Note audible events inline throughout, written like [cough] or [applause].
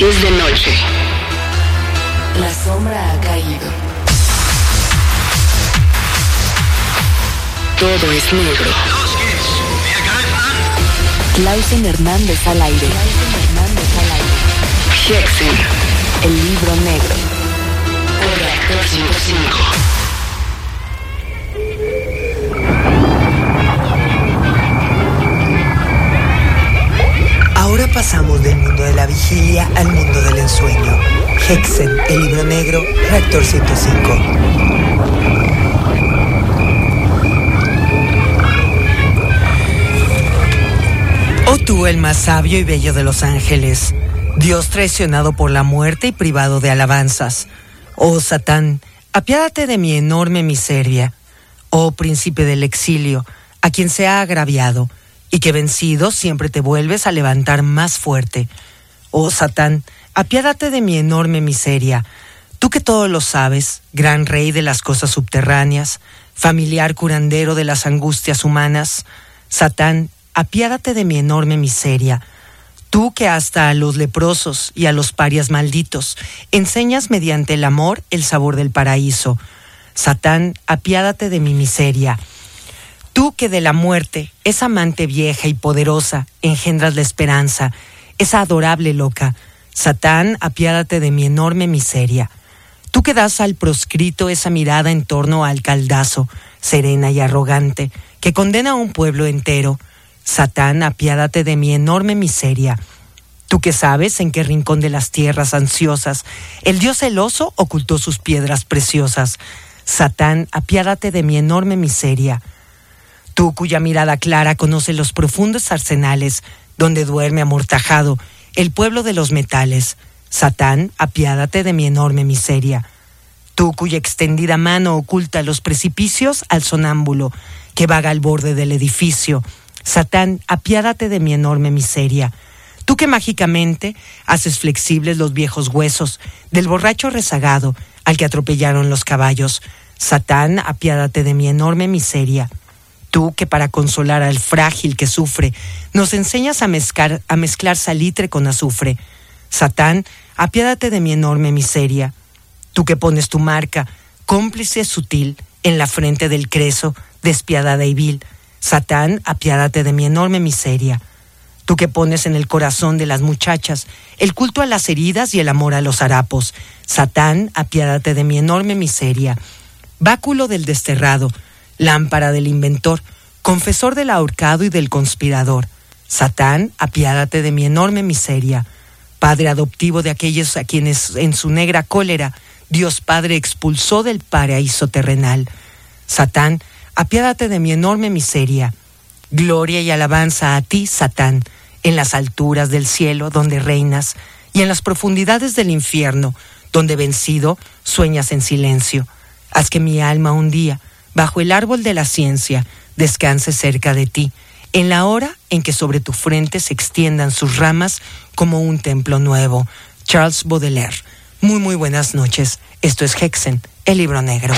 Es de noche. La sombra ha caído. Todo es negro. Clausen Hernández al aire. Clausen Hernández al aire. Hexen. El libro negro. Por Reactor 105. Pasamos del mundo de la vigilia al mundo del ensueño. Hexen, el libro negro, Reactor 105. Oh tú, el más sabio y bello de los ángeles, Dios traicionado por la muerte y privado de alabanzas. Oh Satán, apiádate de mi enorme miseria. Oh príncipe del exilio, a quien se ha agraviado, y que vencido siempre te vuelves a levantar más fuerte. Oh Satán, apiádate de mi enorme miseria. Tú que todo lo sabes, gran rey de las cosas subterráneas, familiar curandero de las angustias humanas, Satán, apiádate de mi enorme miseria. Tú que hasta a los leprosos y a los parias malditos enseñas mediante el amor el sabor del paraíso. Satán, apiádate de mi miseria. Tú que de la muerte, esa amante vieja y poderosa, engendras la esperanza, esa adorable loca. Satán, apiádate de mi enorme miseria. Tú que das al proscrito esa mirada en torno al caldazo, serena y arrogante, que condena a un pueblo entero. Satán, apiádate de mi enorme miseria. Tú que sabes en qué rincón de las tierras ansiosas el Dios celoso ocultó sus piedras preciosas. Satán, apiádate de mi enorme miseria. Tú cuya mirada clara conoce los profundos arsenales donde duerme amortajado el pueblo de los metales. Satán, apiádate de mi enorme miseria. Tú cuya extendida mano oculta los precipicios al sonámbulo que vaga al borde del edificio. Satán, apiádate de mi enorme miseria. Tú que mágicamente haces flexibles los viejos huesos del borracho rezagado al que atropellaron los caballos. Satán, apiádate de mi enorme miseria. Tú que para consolar al frágil que sufre nos enseñas a mezclar, a mezclar salitre con azufre. Satán, apiádate de mi enorme miseria. Tú que pones tu marca, cómplice sutil, en la frente del creso, despiadada y vil. Satán, apiádate de mi enorme miseria. Tú que pones en el corazón de las muchachas el culto a las heridas y el amor a los harapos. Satán, apiádate de mi enorme miseria. Báculo del desterrado, lámpara del inventor, confesor del ahorcado y del conspirador. Satán, apiádate de mi enorme miseria. Padre adoptivo de aquellos a quienes en su negra cólera Dios Padre expulsó del paraíso terrenal. Satán, apiádate de mi enorme miseria. Gloria y alabanza a ti, Satán, en las alturas del cielo donde reinas y en las profundidades del infierno donde vencido sueñas en silencio. Haz que mi alma un día, bajo el árbol de la ciencia, descanse cerca de ti, en la hora en que sobre tu frente se extiendan sus ramas como un templo nuevo. Charles Baudelaire. Muy, muy buenas noches. Esto es Hexen, el libro negro.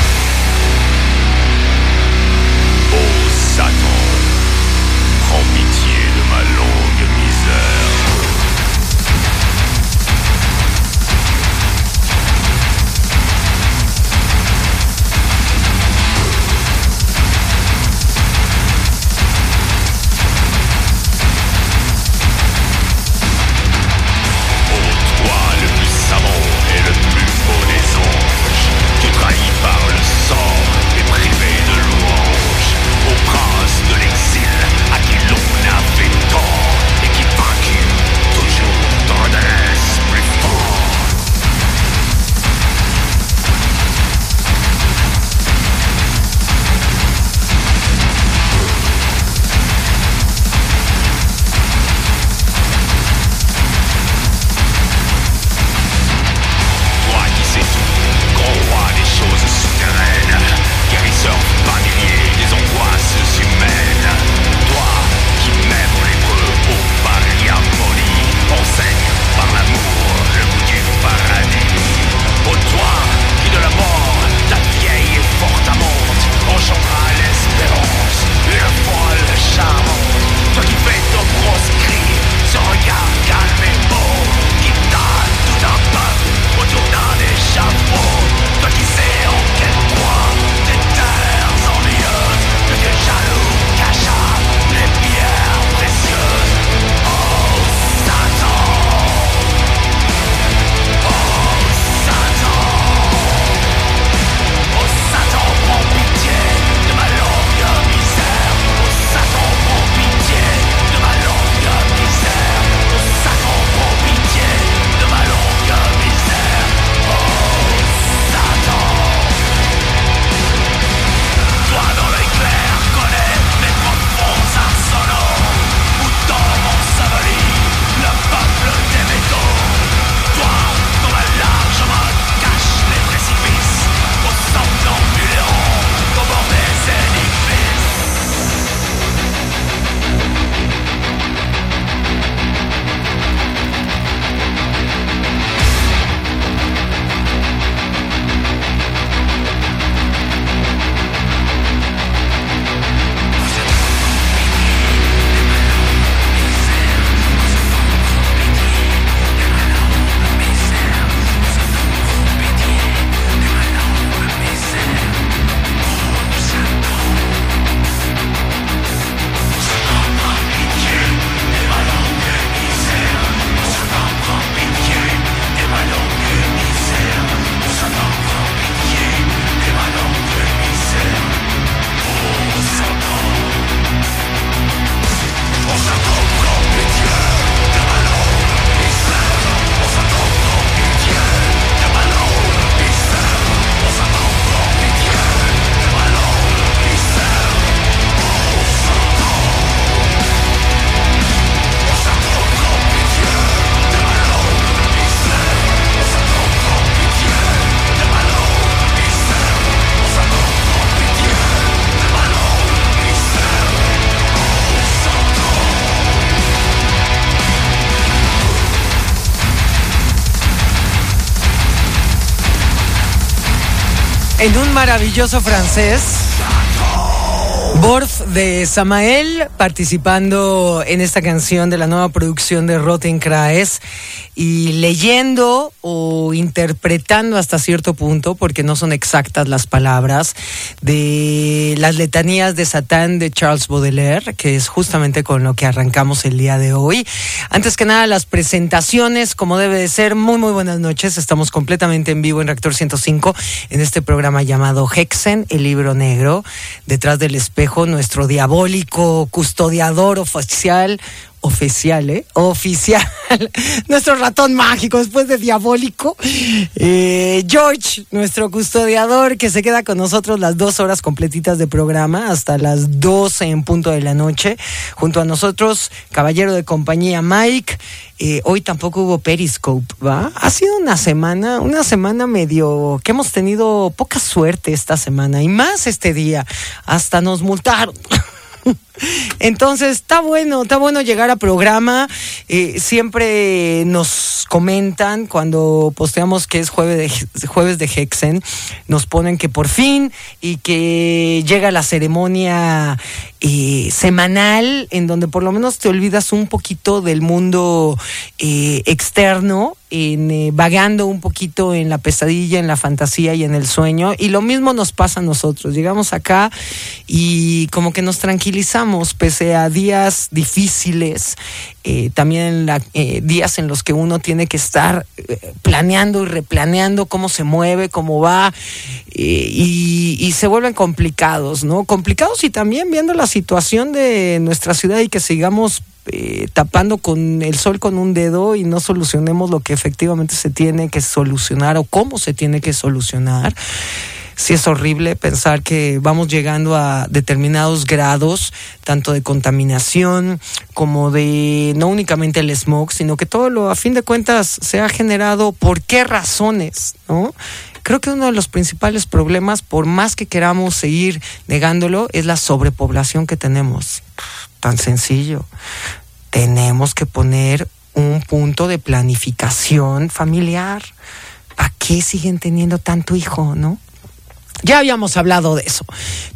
En un maravilloso francés. Borf de Samael participando en esta canción de la nueva producción de Rotten Kraes y leyendo o interpretando hasta cierto punto, porque no son exactas las palabras, de las letanías de Satán de Charles Baudelaire, que es justamente con lo que arrancamos el día de hoy. Antes que nada, las presentaciones, como debe de ser, muy, muy buenas noches. Estamos completamente en vivo en Reactor 105 en este programa llamado Hexen, el libro negro, detrás del espejo, nuestro diabólico custodiador oficial oficial, ¿eh? Oficial. [laughs] nuestro ratón mágico, después de diabólico. Eh, George, nuestro custodiador, que se queda con nosotros las dos horas completitas de programa, hasta las 12 en punto de la noche. Junto a nosotros, caballero de compañía Mike. Eh, hoy tampoco hubo Periscope, ¿va? Ha sido una semana, una semana medio que hemos tenido poca suerte esta semana y más este día. Hasta nos multaron. [laughs] Entonces, está bueno, está bueno llegar a programa. Eh, siempre nos comentan cuando posteamos que es jueves de, jueves de Hexen, nos ponen que por fin y que llega la ceremonia eh, semanal en donde por lo menos te olvidas un poquito del mundo eh, externo vagando un poquito en la pesadilla, en la fantasía y en el sueño. Y lo mismo nos pasa a nosotros. Llegamos acá y como que nos tranquilizamos pese a días difíciles, eh, también la, eh, días en los que uno tiene que estar eh, planeando y replaneando cómo se mueve, cómo va, y, y, se vuelven complicados, ¿no? Complicados y también viendo la situación de nuestra ciudad y que sigamos tapando con el sol con un dedo y no solucionemos lo que efectivamente se tiene que solucionar o cómo se tiene que solucionar sí es horrible pensar que vamos llegando a determinados grados, tanto de contaminación como de no únicamente el smog, sino que todo lo a fin de cuentas se ha generado por qué razones, ¿no? Creo que uno de los principales problemas, por más que queramos seguir negándolo, es la sobrepoblación que tenemos. Tan sencillo. Tenemos que poner un punto de planificación familiar. ¿Para qué siguen teniendo tanto hijo, no? Ya habíamos hablado de eso.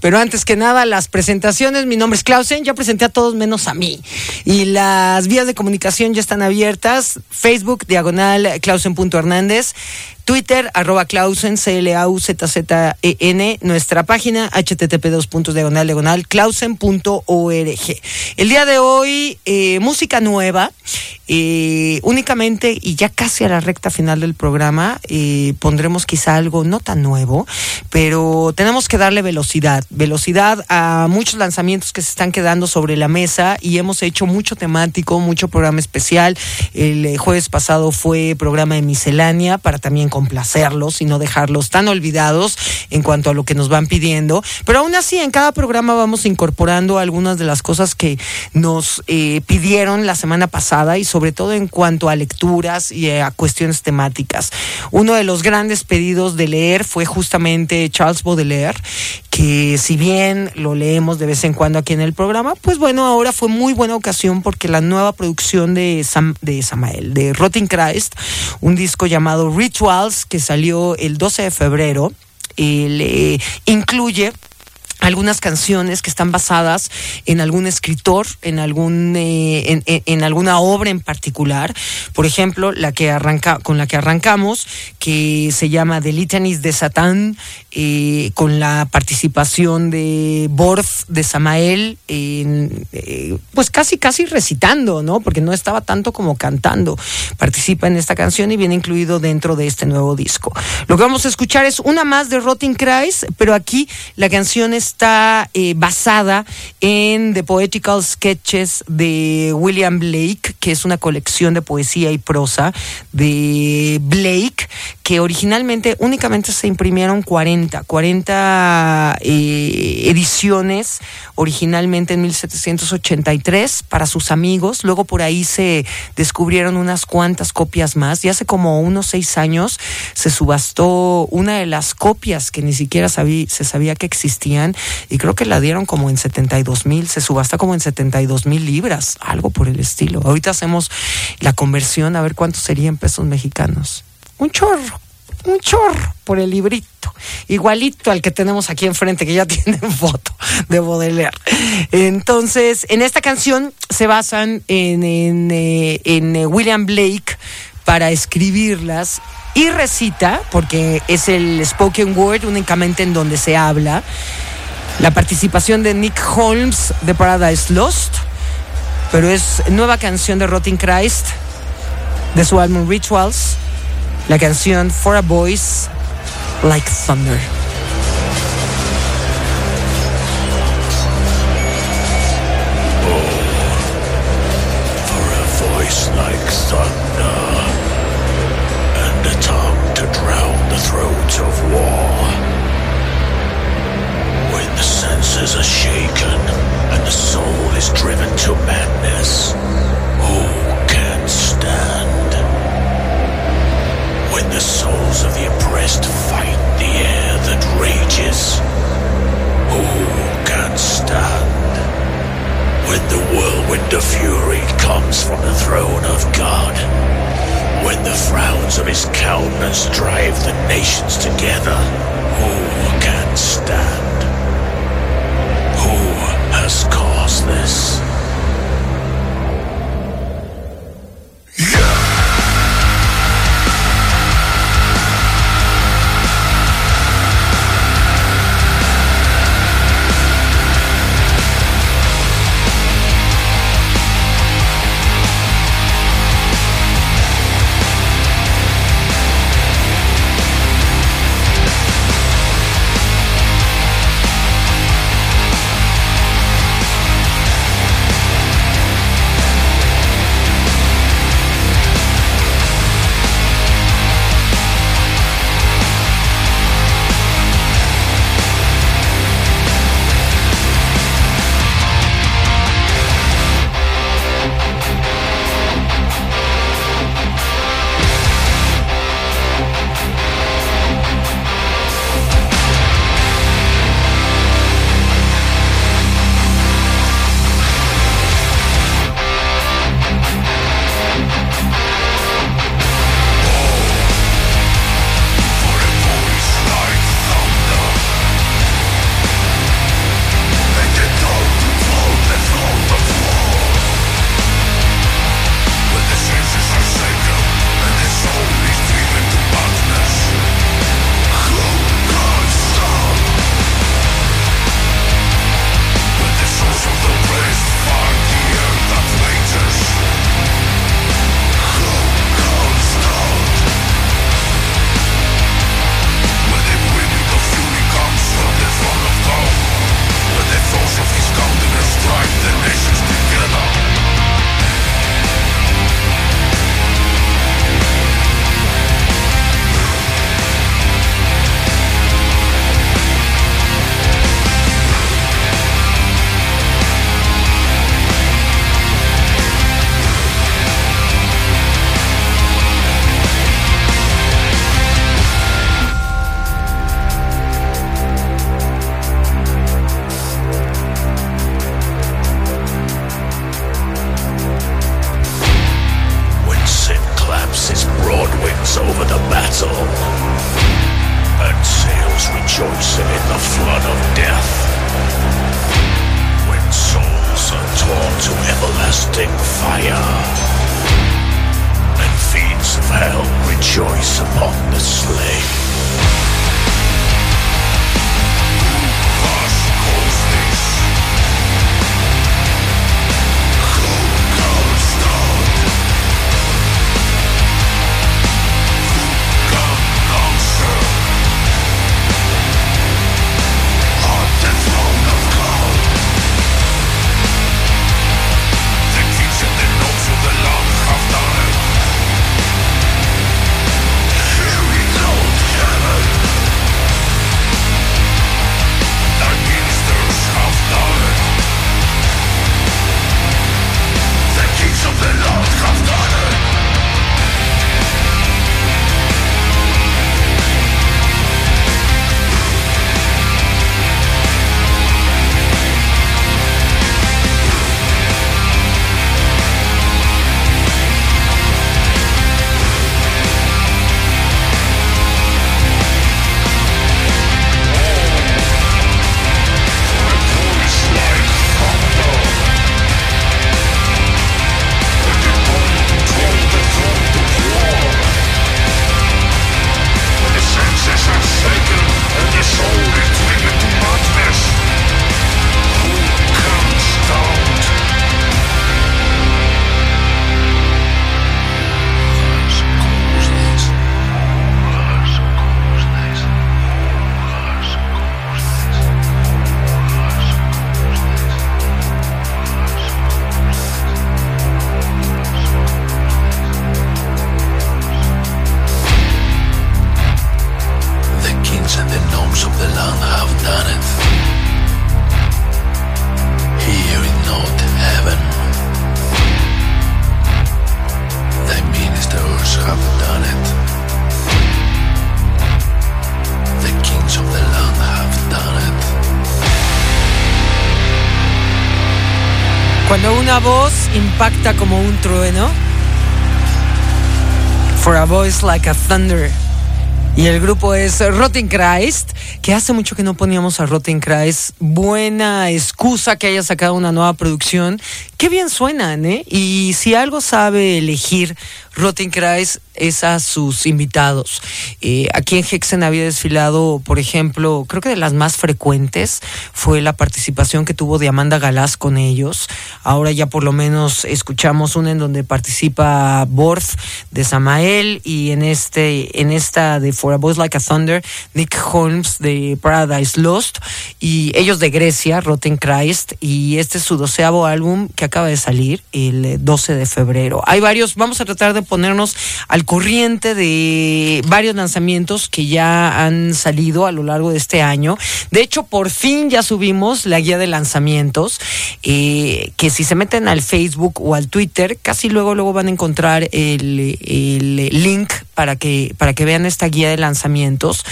Pero antes que nada, las presentaciones. Mi nombre es Clausen. Ya presenté a todos menos a mí. Y las vías de comunicación ya están abiertas. Facebook, diagonal, Clausen.hernández. Twitter, arroba Clausen, C-L-A-U-Z-Z-E-N, nuestra página, http dos puntos diagonal diagonal, clausen.org. El día de hoy, eh, música nueva, eh, únicamente, y ya casi a la recta final del programa, eh, pondremos quizá algo no tan nuevo, pero tenemos que darle velocidad, velocidad a muchos lanzamientos que se están quedando sobre la mesa y hemos hecho mucho temático, mucho programa especial. El jueves pasado fue programa de miscelánea para también complacerlos y no dejarlos tan olvidados en cuanto a lo que nos van pidiendo. Pero aún así, en cada programa vamos incorporando algunas de las cosas que nos eh, pidieron la semana pasada y sobre todo en cuanto a lecturas y a cuestiones temáticas. Uno de los grandes pedidos de leer fue justamente Charles Baudelaire, que si bien lo leemos de vez en cuando aquí en el programa, pues bueno, ahora fue muy buena ocasión porque la nueva producción de, de Samael, de Rotting Christ, un disco llamado Ritual, que salió el 12 de febrero, le incluye algunas canciones que están basadas en algún escritor, en algún eh, en, alguna obra en particular. Por ejemplo, la que arranca con la que arrancamos, que se llama The Litanies de Satán, eh, con la participación de Borf de Samael, eh, pues casi casi recitando, ¿no? Porque no estaba tanto como cantando. Participa en esta canción y viene incluido dentro de este nuevo disco. Lo que vamos a escuchar es una más de Rotting Christ, pero aquí la canción es está eh, basada en The Poetical Sketches de William Blake, que es una colección de poesía y prosa de Blake, que originalmente únicamente se imprimieron 40, 40 eh, ediciones originalmente en 1783 para sus amigos, luego por ahí se descubrieron unas cuantas copias más. Y hace como unos seis años se subastó una de las copias que ni siquiera se sabía que existían. Y creo que la dieron como en 72 mil, se subasta como en 72 mil libras, algo por el estilo. Ahorita hacemos la conversión a ver cuánto sería en pesos mexicanos. Un chorro, un chorro por el librito. igualito al que tenemos aquí enfrente, que ya [laughs] tiene foto de Baudelaire. Entonces, en esta canción se basan en, en, eh, eh, William Blake para escribirlas y recita, porque es el spoken word únicamente en donde se habla, la participación de Nick Holmes de Paradise Lost, pero es nueva canción de Rotting Christ de su álbum Rituals, la canción For a Voice Like Thunder. For a voice like thunder and a tongue to drown the throat of war. When the senses are shaken and the soul is driven to madness, souls of the oppressed fight the air that rages, who can stand? When the whirlwind of fury comes from the throne of God. When the frowns of his countenance drive the nations together. Who can stand? Who has caused this? Voice like a thunder. Y el grupo es Rotten Christ, que hace mucho que no poníamos a Rotten Christ. Buena excusa que haya sacado una nueva producción. Qué bien suenan, ¿eh? Y si algo sabe elegir Rottenkreis es a sus invitados. Eh, aquí en Hexen había desfilado, por ejemplo, creo que de las más frecuentes fue la participación que tuvo de Amanda Galás con ellos. Ahora ya por lo menos escuchamos una en donde participa Borth de Samael y en este en esta de For a Voice Like a Thunder, Nick Holmes de Paradise Lost y ellos de Grecia, Rottenkreis y este es su doceavo álbum que acaba de salir el 12 de febrero. Hay varios, vamos a tratar de ponernos al corriente de varios lanzamientos que ya han salido a lo largo de este año. De hecho, por fin ya subimos la guía de lanzamientos, eh, que si se meten al Facebook o al Twitter, casi luego luego van a encontrar el, el link para que para que vean esta guía de lanzamientos,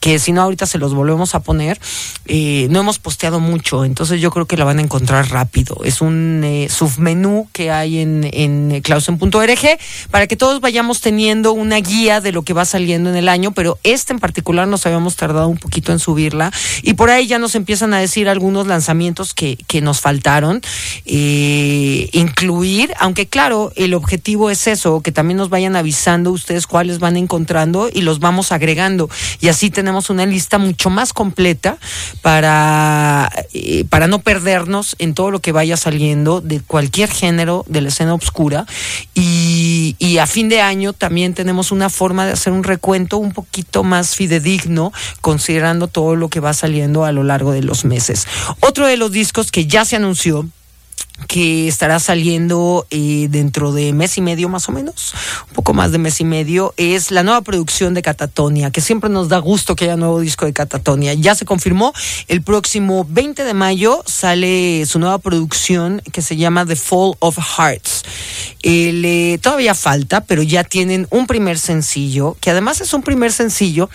que si no ahorita se los volvemos a poner. Eh, no hemos posteado mucho, entonces yo creo que la van a encontrar rápido. Es un eh, submenú que hay en, en clausen.org para que todos vayamos teniendo una guía de lo que va saliendo en el año, pero este en particular nos habíamos tardado un poquito en subirla. Y por ahí ya nos empiezan a decir algunos lanzamientos que, que nos faltaron eh, incluir, aunque claro, el objetivo es eso, que también nos vayan avisando ustedes cuáles van encontrando y los vamos agregando. Y así tenemos una lista mucho más completa para, eh, para no perdernos en todo lo que vaya saliendo de cualquier género de la escena oscura. Y y a fin de año también tenemos una forma de hacer un recuento un poquito más fidedigno, considerando todo lo que va saliendo a lo largo de los meses. Otro de los discos que ya se anunció que estará saliendo eh, dentro de mes y medio más o menos, un poco más de mes y medio, es la nueva producción de Catatonia, que siempre nos da gusto que haya nuevo disco de Catatonia. Ya se confirmó, el próximo 20 de mayo sale su nueva producción que se llama The Fall of Hearts. Eh, todavía falta, pero ya tienen un primer sencillo, que además es un primer sencillo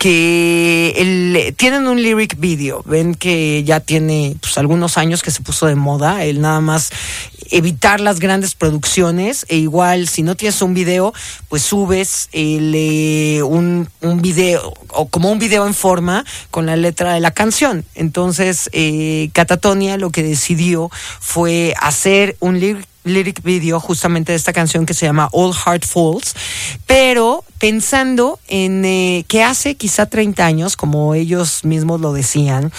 que el, tienen un lyric video. Ven que ya tiene pues, algunos años que se puso de moda el nada más evitar las grandes producciones e igual si no tienes un video pues subes el, eh, un, un video o como un video en forma con la letra de la canción entonces eh, Catatonia lo que decidió fue hacer un lyric lyric video justamente de esta canción que se llama All Heart Falls, pero pensando en eh, que hace quizá 30 años, como ellos mismos lo decían,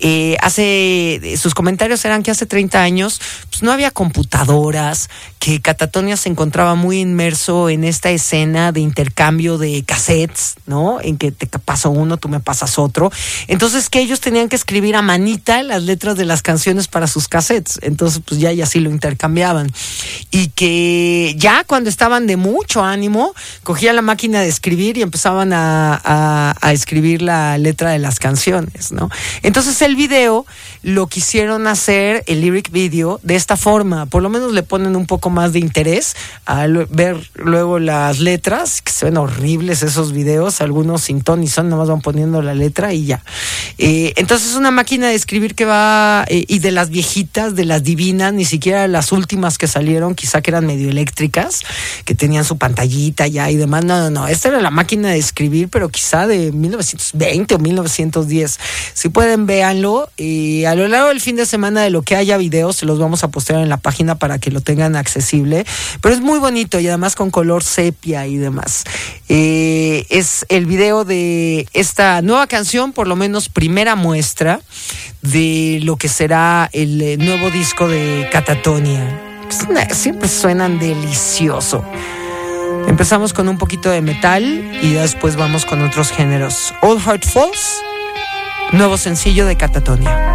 eh, hace sus comentarios eran que hace 30 años pues, no había computadoras, que Catatonia se encontraba muy inmerso en esta escena de intercambio de cassettes, ¿no? En que te paso uno, tú me pasas otro. Entonces que ellos tenían que escribir a manita las letras de las canciones para sus cassettes. Entonces pues ya y así lo intercambiaban y que ya cuando estaban de mucho ánimo, cogían la máquina de escribir y empezaban a, a, escribir la letra de las canciones, ¿no? Entonces el video lo quisieron hacer, el lyric video, de esta forma, por lo menos le ponen un poco más de interés al ver luego las letras, que se ven horribles esos videos, algunos sin ton y son, nomás van poniendo la letra y ya. Eh, entonces es una máquina de escribir que va, eh, y de las viejitas, de las divinas, ni siquiera las últimas que salieron, quizá que eran medio eléctricas, que tenían su pantallita ya y demás. No, no. Esta era la máquina de escribir, pero quizá de 1920 o 1910. Si pueden, véanlo. Y a lo largo del fin de semana de lo que haya videos, se los vamos a postear en la página para que lo tengan accesible. Pero es muy bonito y además con color sepia y demás. Eh, es el video de esta nueva canción, por lo menos primera muestra de lo que será el eh, nuevo disco de Catatonia siempre suenan delicioso. Empezamos con un poquito de metal y después vamos con otros géneros. All Heart Falls, nuevo sencillo de Catatonia.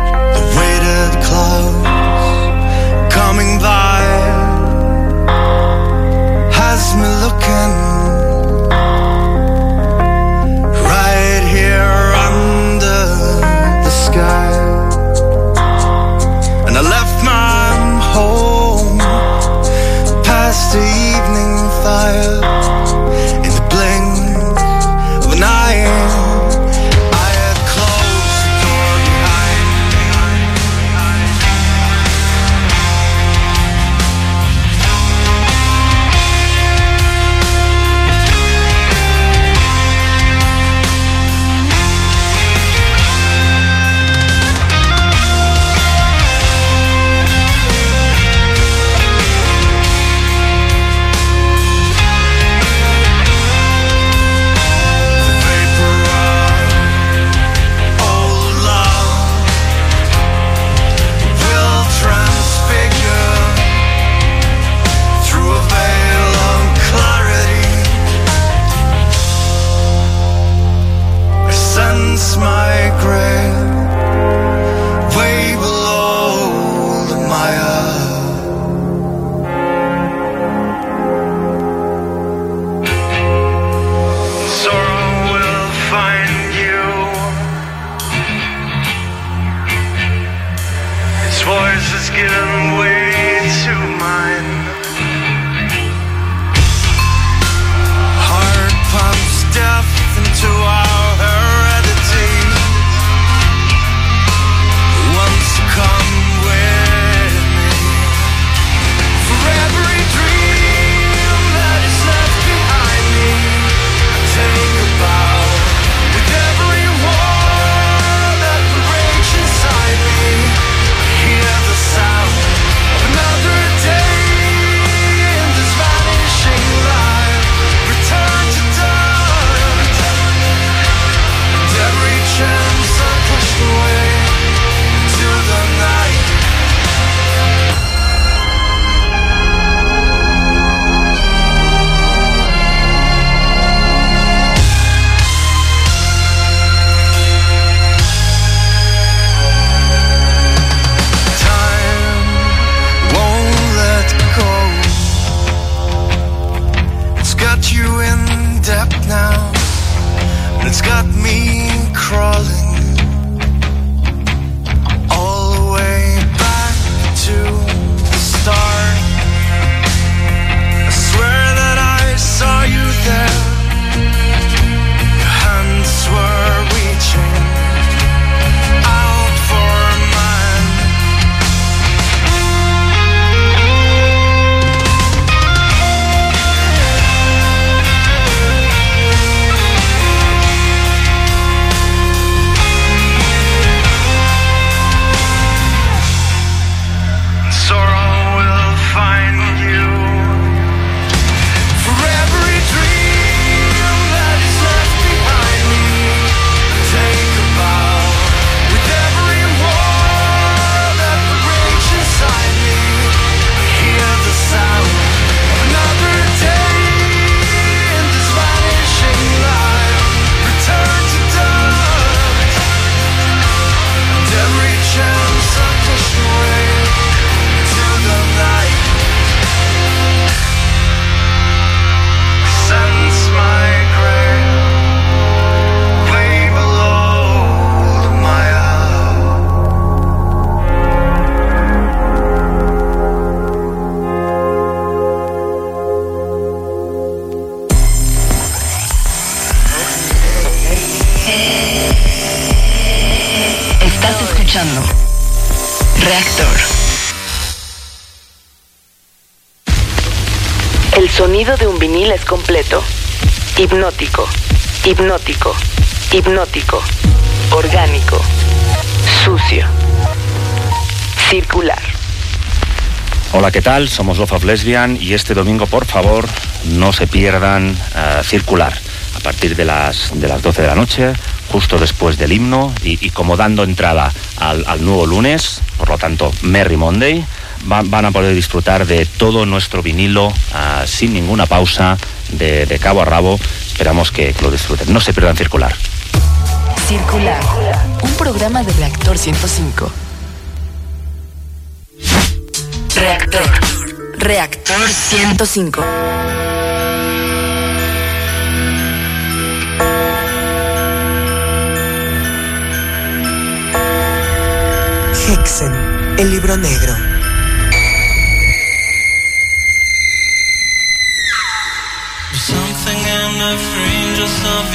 Vinil es completo. Hipnótico, hipnótico, hipnótico, orgánico, sucio, circular. Hola, ¿qué tal? Somos Love of Lesbian y este domingo, por favor, no se pierdan eh, Circular a partir de las, de las 12 de la noche, justo después del himno y, como dando entrada al, al nuevo lunes, por lo tanto, Merry Monday, va- van a poder disfrutar de todo nuestro vinilo ah, sin ninguna pausa, de, de cabo a rabo. Esperamos que, que lo disfruten. No se pierdan Circular. Circular. Un programa de Reactor 105. Reactor. Reactor 105. Hexen, el libro negro.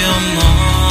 Fringes of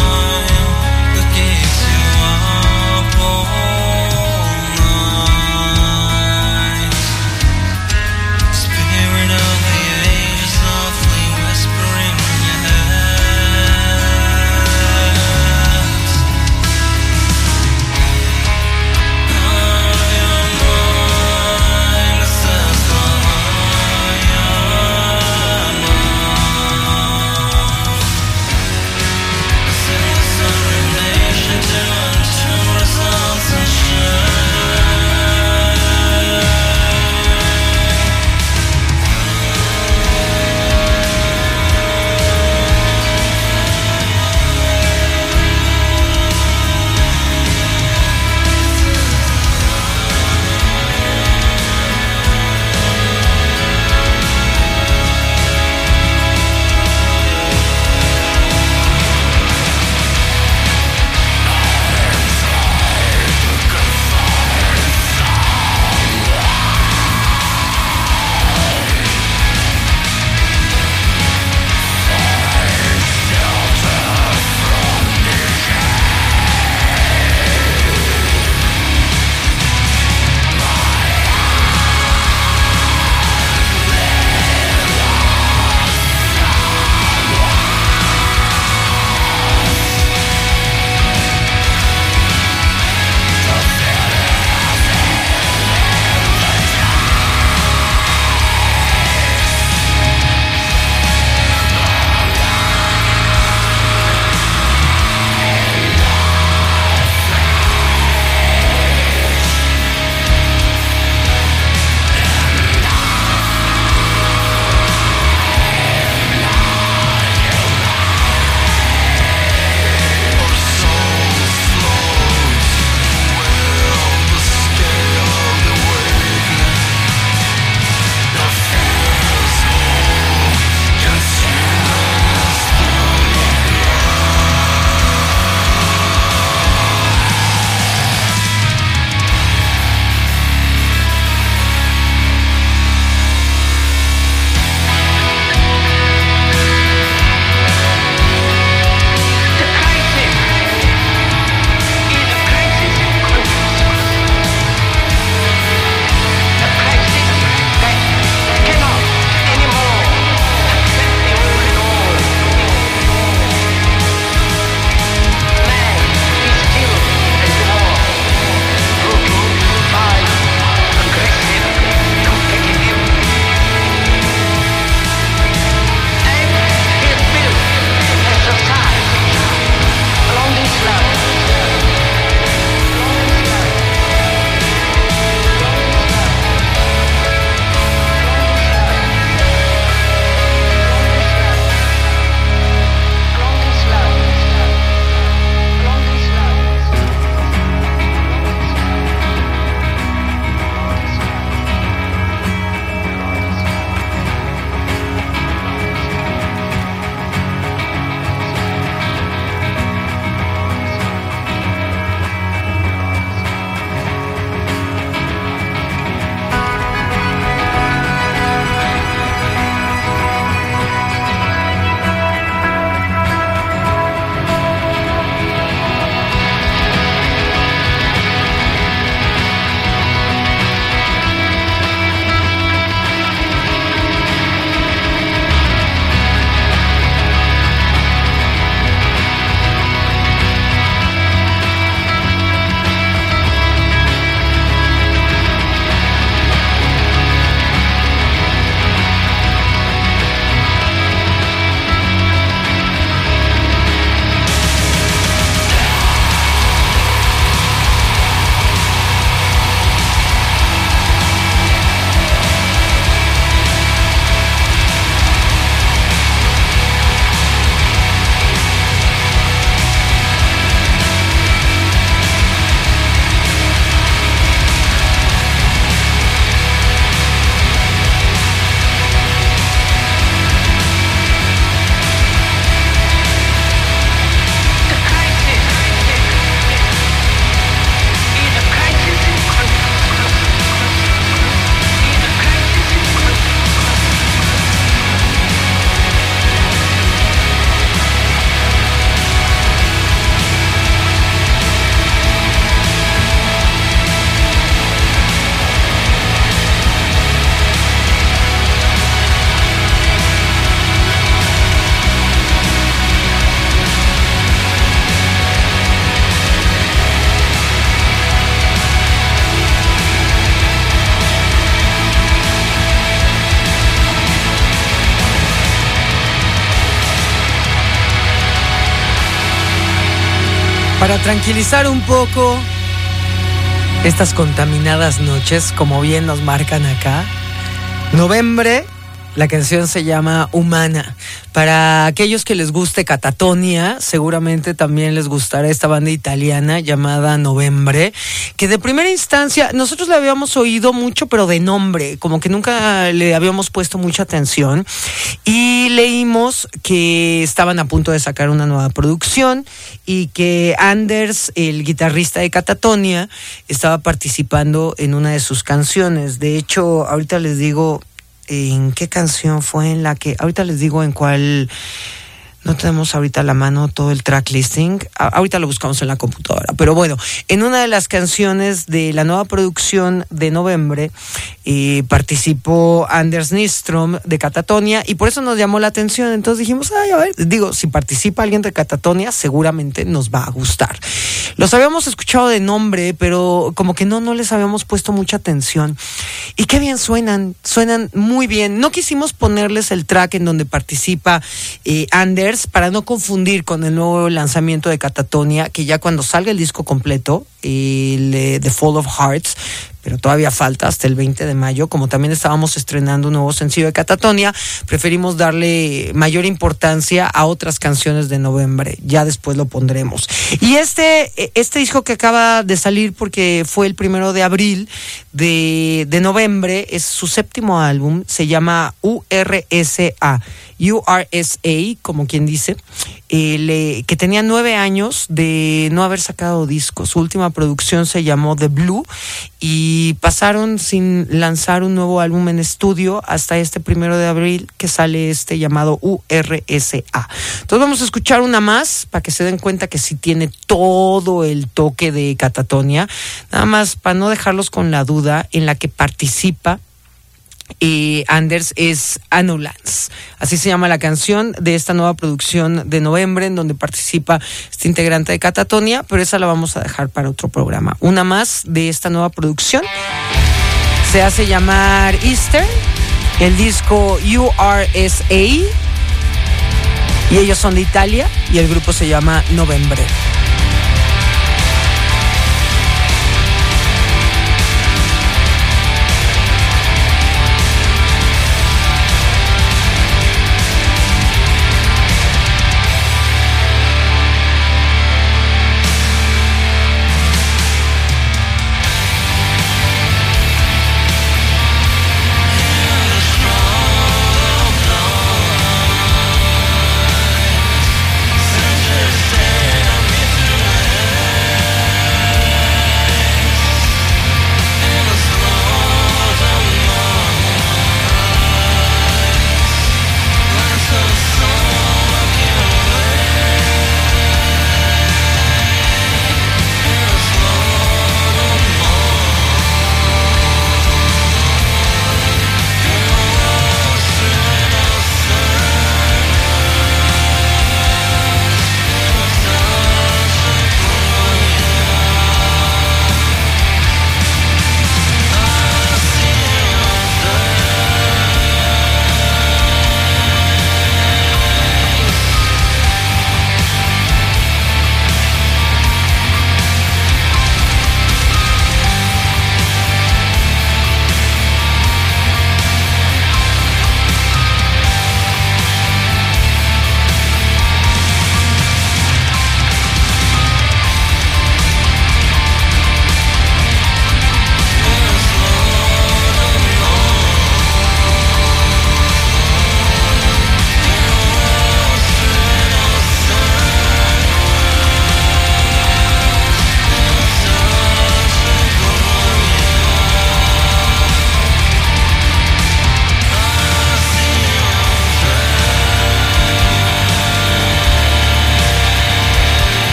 tranquilizar un poco estas contaminadas noches, como bien nos marcan acá, noviembre la canción se llama Humana. Para aquellos que les guste Catatonia, seguramente también les gustará esta banda italiana llamada Novembre, que de primera instancia nosotros la habíamos oído mucho, pero de nombre, como que nunca le habíamos puesto mucha atención. Y leímos que estaban a punto de sacar una nueva producción y que Anders, el guitarrista de Catatonia, estaba participando en una de sus canciones. De hecho, ahorita les digo en qué canción fue en la que, ahorita les digo en cuál no tenemos ahorita a la mano todo el track listing. ahorita lo buscamos en la computadora. Pero bueno, en una de las canciones de la nueva producción de noviembre eh, participó Anders Nistrom de Catatonia y por eso nos llamó la atención. Entonces dijimos, ay, a ver, digo, si participa alguien de Catatonia, seguramente nos va a gustar. Los habíamos escuchado de nombre, pero como que no, no les habíamos puesto mucha atención. Y qué bien suenan, suenan muy bien. No quisimos ponerles el track en donde participa eh, Anders para no confundir con el nuevo lanzamiento de Catatonia, que ya cuando salga el disco completo, el eh, The Fall of Hearts, pero todavía falta hasta el 20 de mayo, como también estábamos estrenando un nuevo sencillo de Catatonia, preferimos darle mayor importancia a otras canciones de noviembre, ya después lo pondremos. Y este, eh, este disco que acaba de salir porque fue el primero de abril de, de noviembre, es su séptimo álbum, se llama URSA URSA, como quien dice, eh, que tenía nueve años de no haber sacado discos. Su última producción se llamó The Blue y pasaron sin lanzar un nuevo álbum en estudio hasta este primero de abril que sale este llamado URSA. Entonces vamos a escuchar una más para que se den cuenta que sí tiene todo el toque de catatonia. Nada más para no dejarlos con la duda en la que participa y Anders es Anulans. Así se llama la canción de esta nueva producción de noviembre en donde participa este integrante de Catatonia, pero esa la vamos a dejar para otro programa. Una más de esta nueva producción se hace llamar Easter, el disco URSA y ellos son de Italia y el grupo se llama Novembre.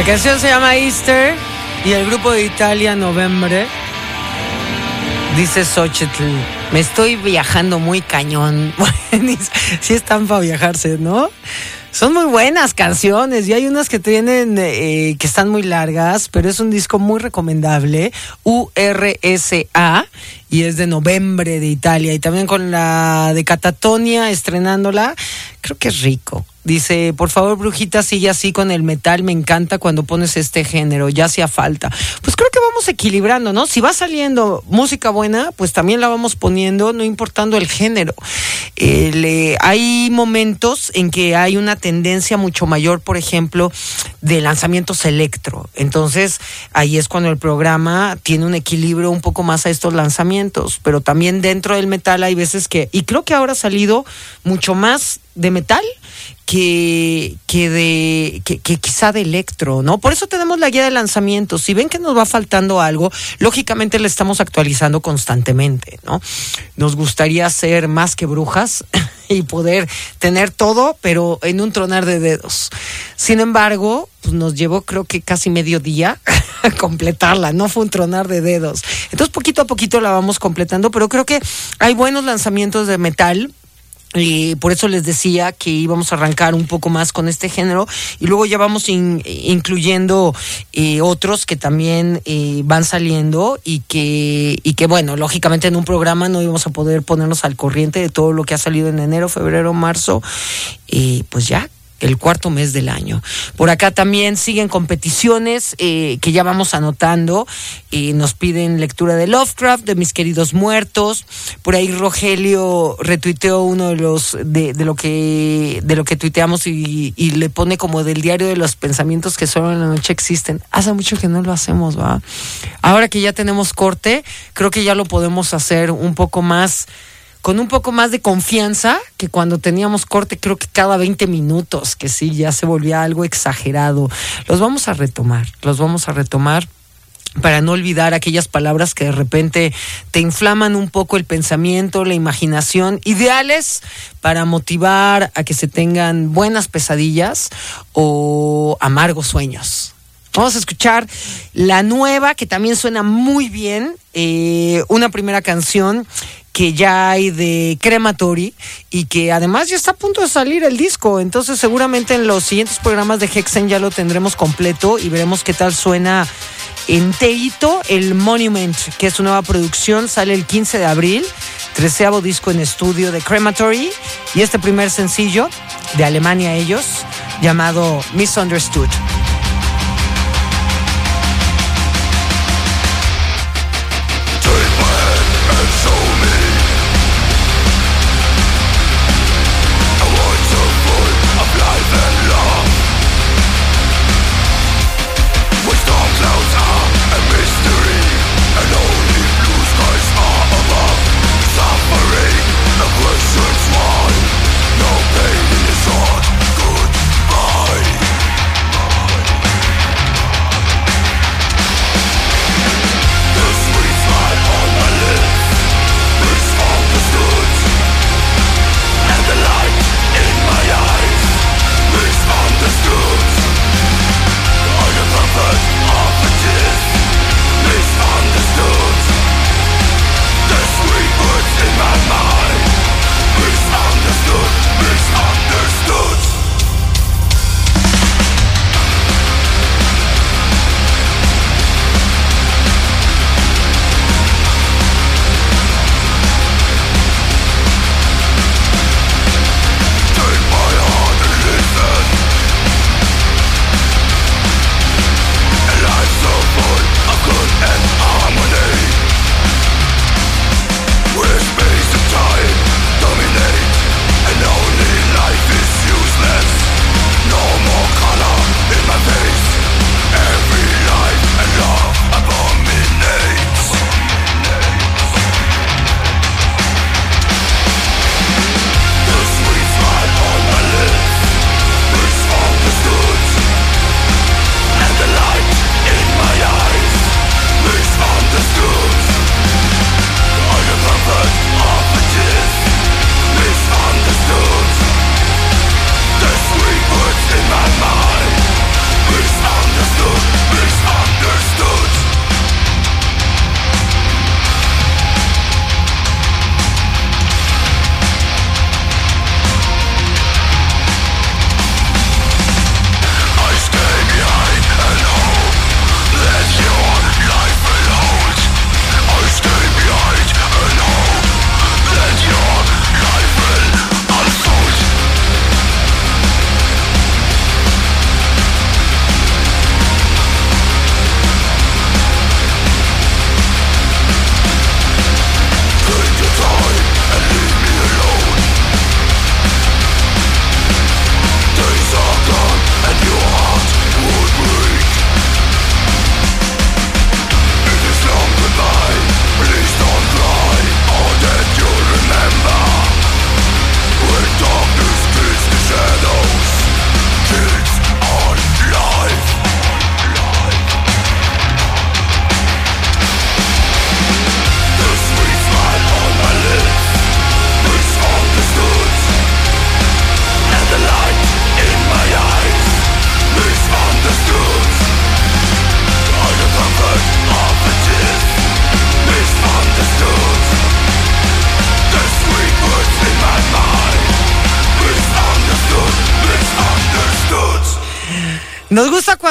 La canción se llama Easter y el grupo de Italia Novembre dice Xochitl. Me estoy viajando muy cañón. [laughs] sí están para viajarse, ¿no? Son muy buenas canciones y hay unas que tienen eh, que están muy largas, pero es un disco muy recomendable, URSA y es de noviembre de Italia y también con la de Catatonia estrenándola, creo que es rico. Dice, por favor, Brujita, sigue así con el metal. Me encanta cuando pones este género, ya hacía falta. Pues creo que vamos equilibrando, ¿no? Si va saliendo música buena, pues también la vamos poniendo, no importando el género. Eh, hay momentos en que hay una tendencia mucho mayor, por ejemplo, de lanzamientos electro. Entonces, ahí es cuando el programa tiene un equilibrio un poco más a estos lanzamientos. Pero también dentro del metal hay veces que, y creo que ahora ha salido mucho más de metal que, que de que, quizá de electro, ¿no? Por eso tenemos la guía de lanzamiento. Si ven que nos va faltando algo, lógicamente la estamos actualizando constantemente, ¿no? Nos gustaría ser más que brujas [laughs] y poder tener todo, pero en un tronar de dedos. Sin embargo, pues nos llevó creo que casi medio día [laughs] completarla, no fue un tronar de dedos. Entonces poquito a poquito la vamos completando, pero creo que hay buenos lanzamientos de metal y por eso les decía que íbamos a arrancar un poco más con este género. Y luego ya vamos incluyendo eh, otros que también eh, van saliendo y que, y que bueno, lógicamente en un programa no íbamos a poder ponernos al corriente de todo lo que ha salido en enero, febrero, marzo. Y pues ya el cuarto mes del año. Por acá también siguen competiciones eh, que ya vamos anotando. y nos piden lectura de Lovecraft, de mis queridos muertos. Por ahí Rogelio retuiteó uno de los de, de lo que de lo que tuiteamos y, y, le pone como del diario de los pensamientos que solo en la noche existen. Hace mucho que no lo hacemos, ¿va? Ahora que ya tenemos corte, creo que ya lo podemos hacer un poco más con un poco más de confianza que cuando teníamos corte, creo que cada 20 minutos, que sí, ya se volvía algo exagerado. Los vamos a retomar, los vamos a retomar para no olvidar aquellas palabras que de repente te inflaman un poco el pensamiento, la imaginación, ideales para motivar a que se tengan buenas pesadillas o amargos sueños. Vamos a escuchar la nueva, que también suena muy bien, eh, una primera canción que ya hay de Crematory y que además ya está a punto de salir el disco. Entonces seguramente en los siguientes programas de Hexen ya lo tendremos completo y veremos qué tal suena enterito el Monument, que es su nueva producción, sale el 15 de abril, treceavo disco en estudio de Crematory y este primer sencillo de Alemania ellos, llamado Misunderstood.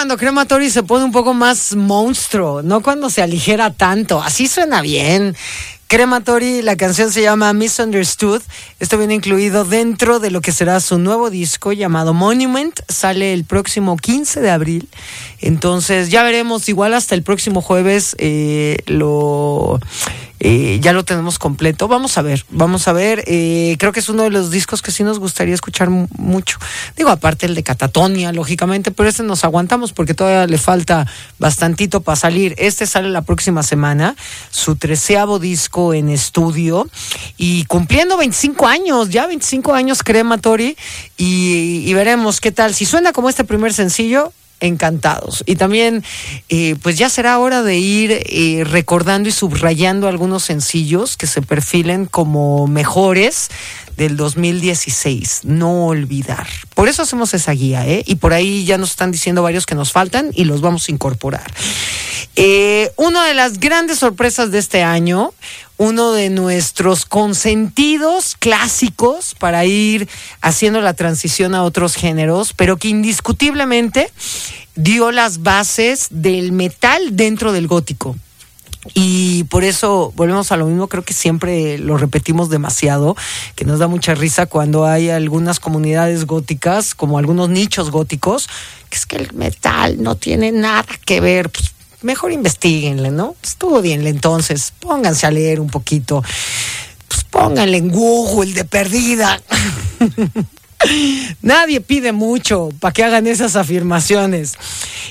Cuando Crematory se pone un poco más monstruo, no cuando se aligera tanto. Así suena bien. Crematory, la canción se llama Misunderstood. Esto viene incluido dentro de lo que será su nuevo disco llamado Monument. Sale el próximo 15 de abril. Entonces ya veremos, igual hasta el próximo jueves eh, lo eh, ya lo tenemos completo. Vamos a ver, vamos a ver. Eh, creo que es uno de los discos que sí nos gustaría escuchar mucho. Digo, aparte el de Catatonia, lógicamente, pero este nos aguantamos porque todavía le falta bastantito para salir. Este sale la próxima semana, su treceavo disco en estudio y cumpliendo 25 años, ya 25 años Crematory y, y veremos qué tal. Si suena como este primer sencillo, encantados. Y también, eh, pues ya será hora de ir eh, recordando y subrayando algunos sencillos que se perfilen como mejores del 2016. No olvidar. Por eso hacemos esa guía, ¿eh? Y por ahí ya nos están diciendo varios que nos faltan y los vamos a incorporar. Eh, una de las grandes sorpresas de este año, uno de nuestros consentidos clásicos para ir haciendo la transición a otros géneros, pero que indiscutiblemente dio las bases del metal dentro del gótico. Y por eso volvemos a lo mismo, creo que siempre lo repetimos demasiado, que nos da mucha risa cuando hay algunas comunidades góticas, como algunos nichos góticos, que es que el metal no tiene nada que ver. Pues, mejor investiguenle, ¿no? Estudienle entonces, pónganse a leer un poquito. Pues pónganle en Google de perdida. [laughs] Nadie pide mucho para que hagan esas afirmaciones.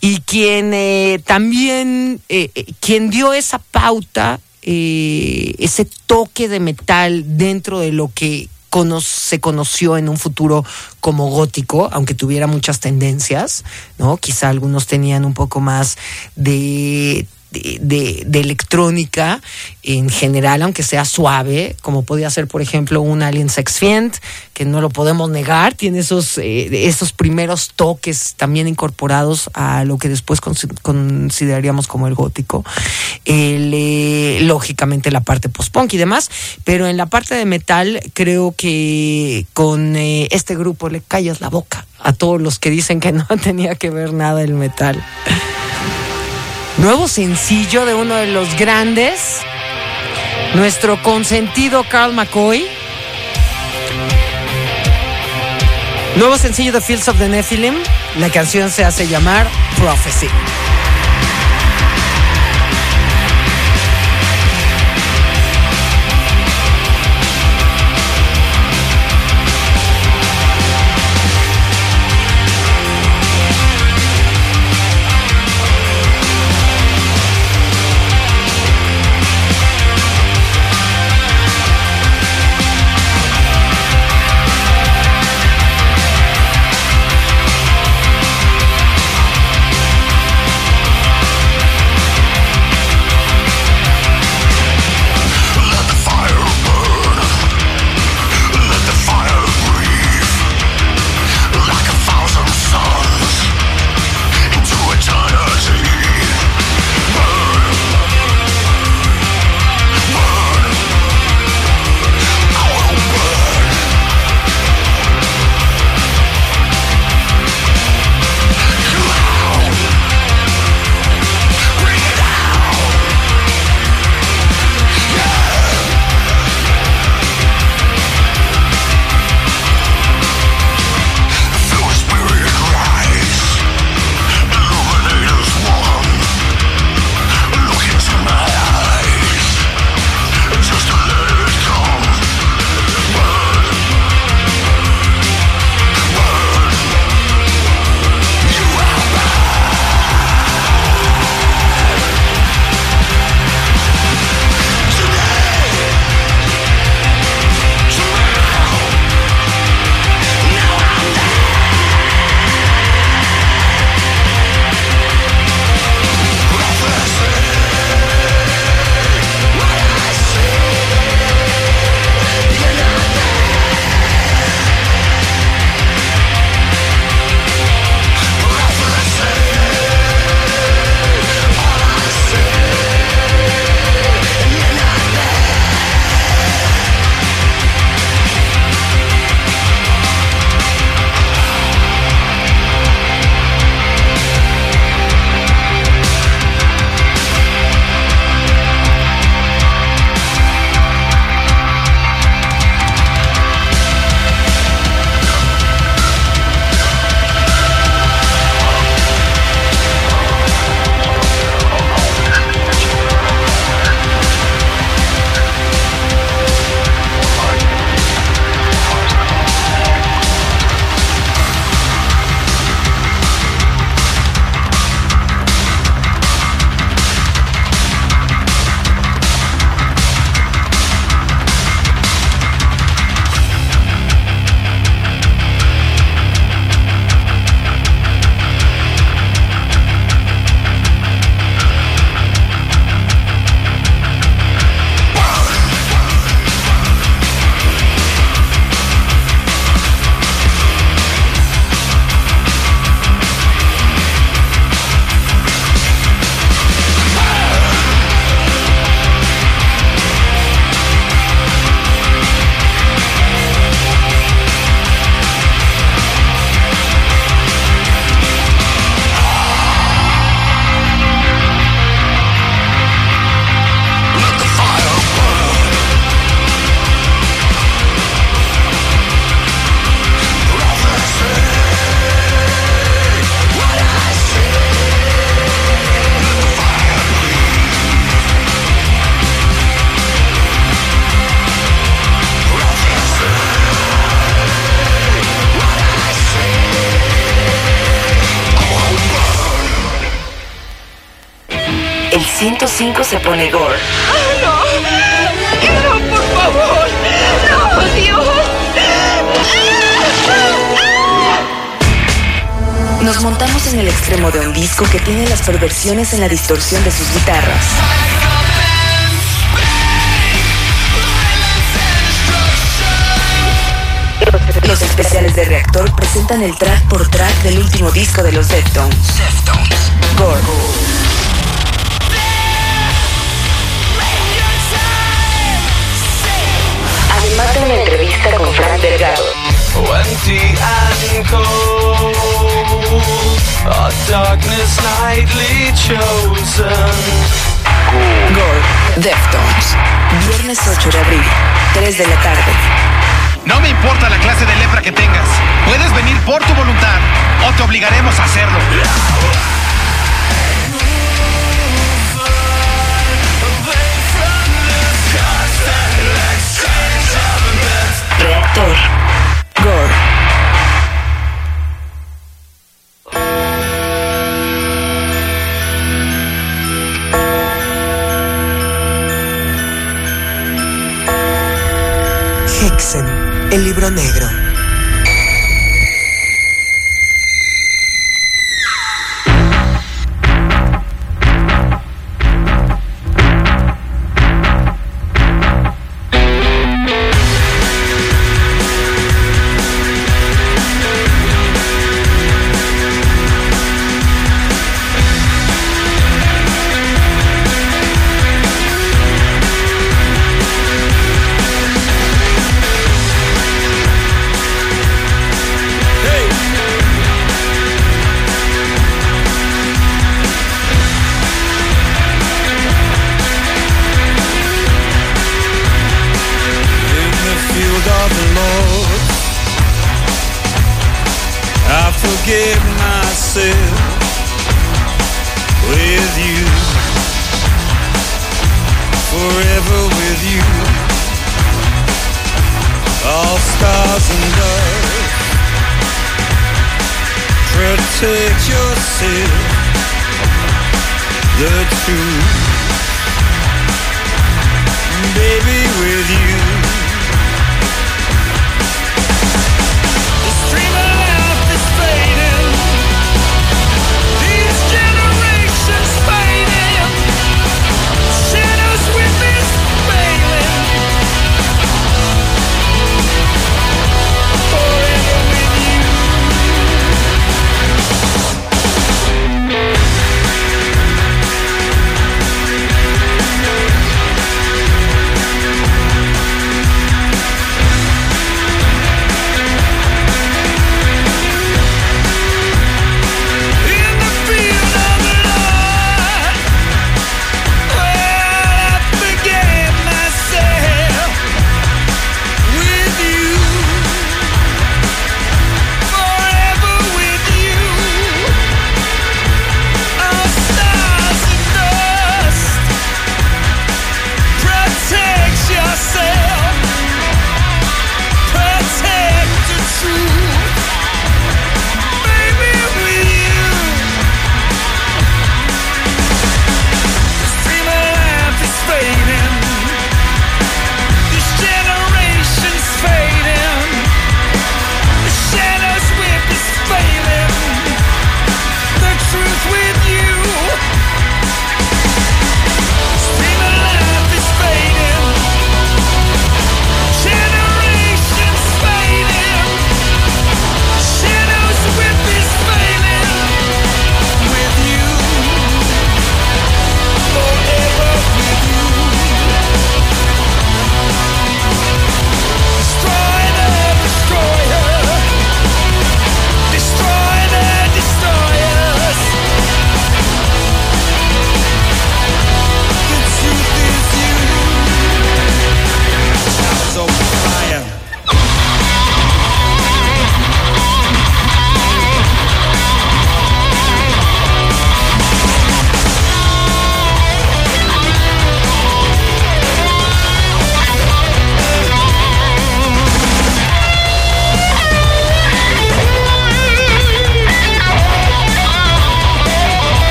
Y quien eh, también, eh, eh, quien dio esa pauta, ese toque de metal dentro de lo que cono se conoció en un futuro como gótico, aunque tuviera muchas tendencias, ¿no? Quizá algunos tenían un poco más de de, electrónica en general, aunque sea suave, como podía ser, por ejemplo, un Alien Sex Fiend, que no lo podemos negar, tiene esos, eh, esos primeros toques también incorporados a lo que después con, consideraríamos como el gótico. Eh, lógicamente la parte post-punk y demás, pero en la parte de metal creo que con eh, este grupo le callas la boca a todos los que dicen que no [laughs] tenía que ver nada el metal. Nuevo sencillo de uno de los grandes, nuestro consentido Carl McCoy. Nuevo sencillo de Fields of the Nephilim. La canción se hace llamar Prophecy. Se pone gore. ¡No, por favor! ¡No, Dios! Nos montamos en el extremo de un disco que tiene las perversiones en la distorsión de sus guitarras. Los- Los especiales de Reactor presentan el track por track del último disco de los Deftones. Gore. Frank Delgado. Empty and cold, our darkness nightly chosen. Gore. Deftones. Viernes 8 de abril, 3 de la tarde. No me importa la clase de lepra que tengas. Puedes venir por tu voluntad o te obligaremos a hacerlo.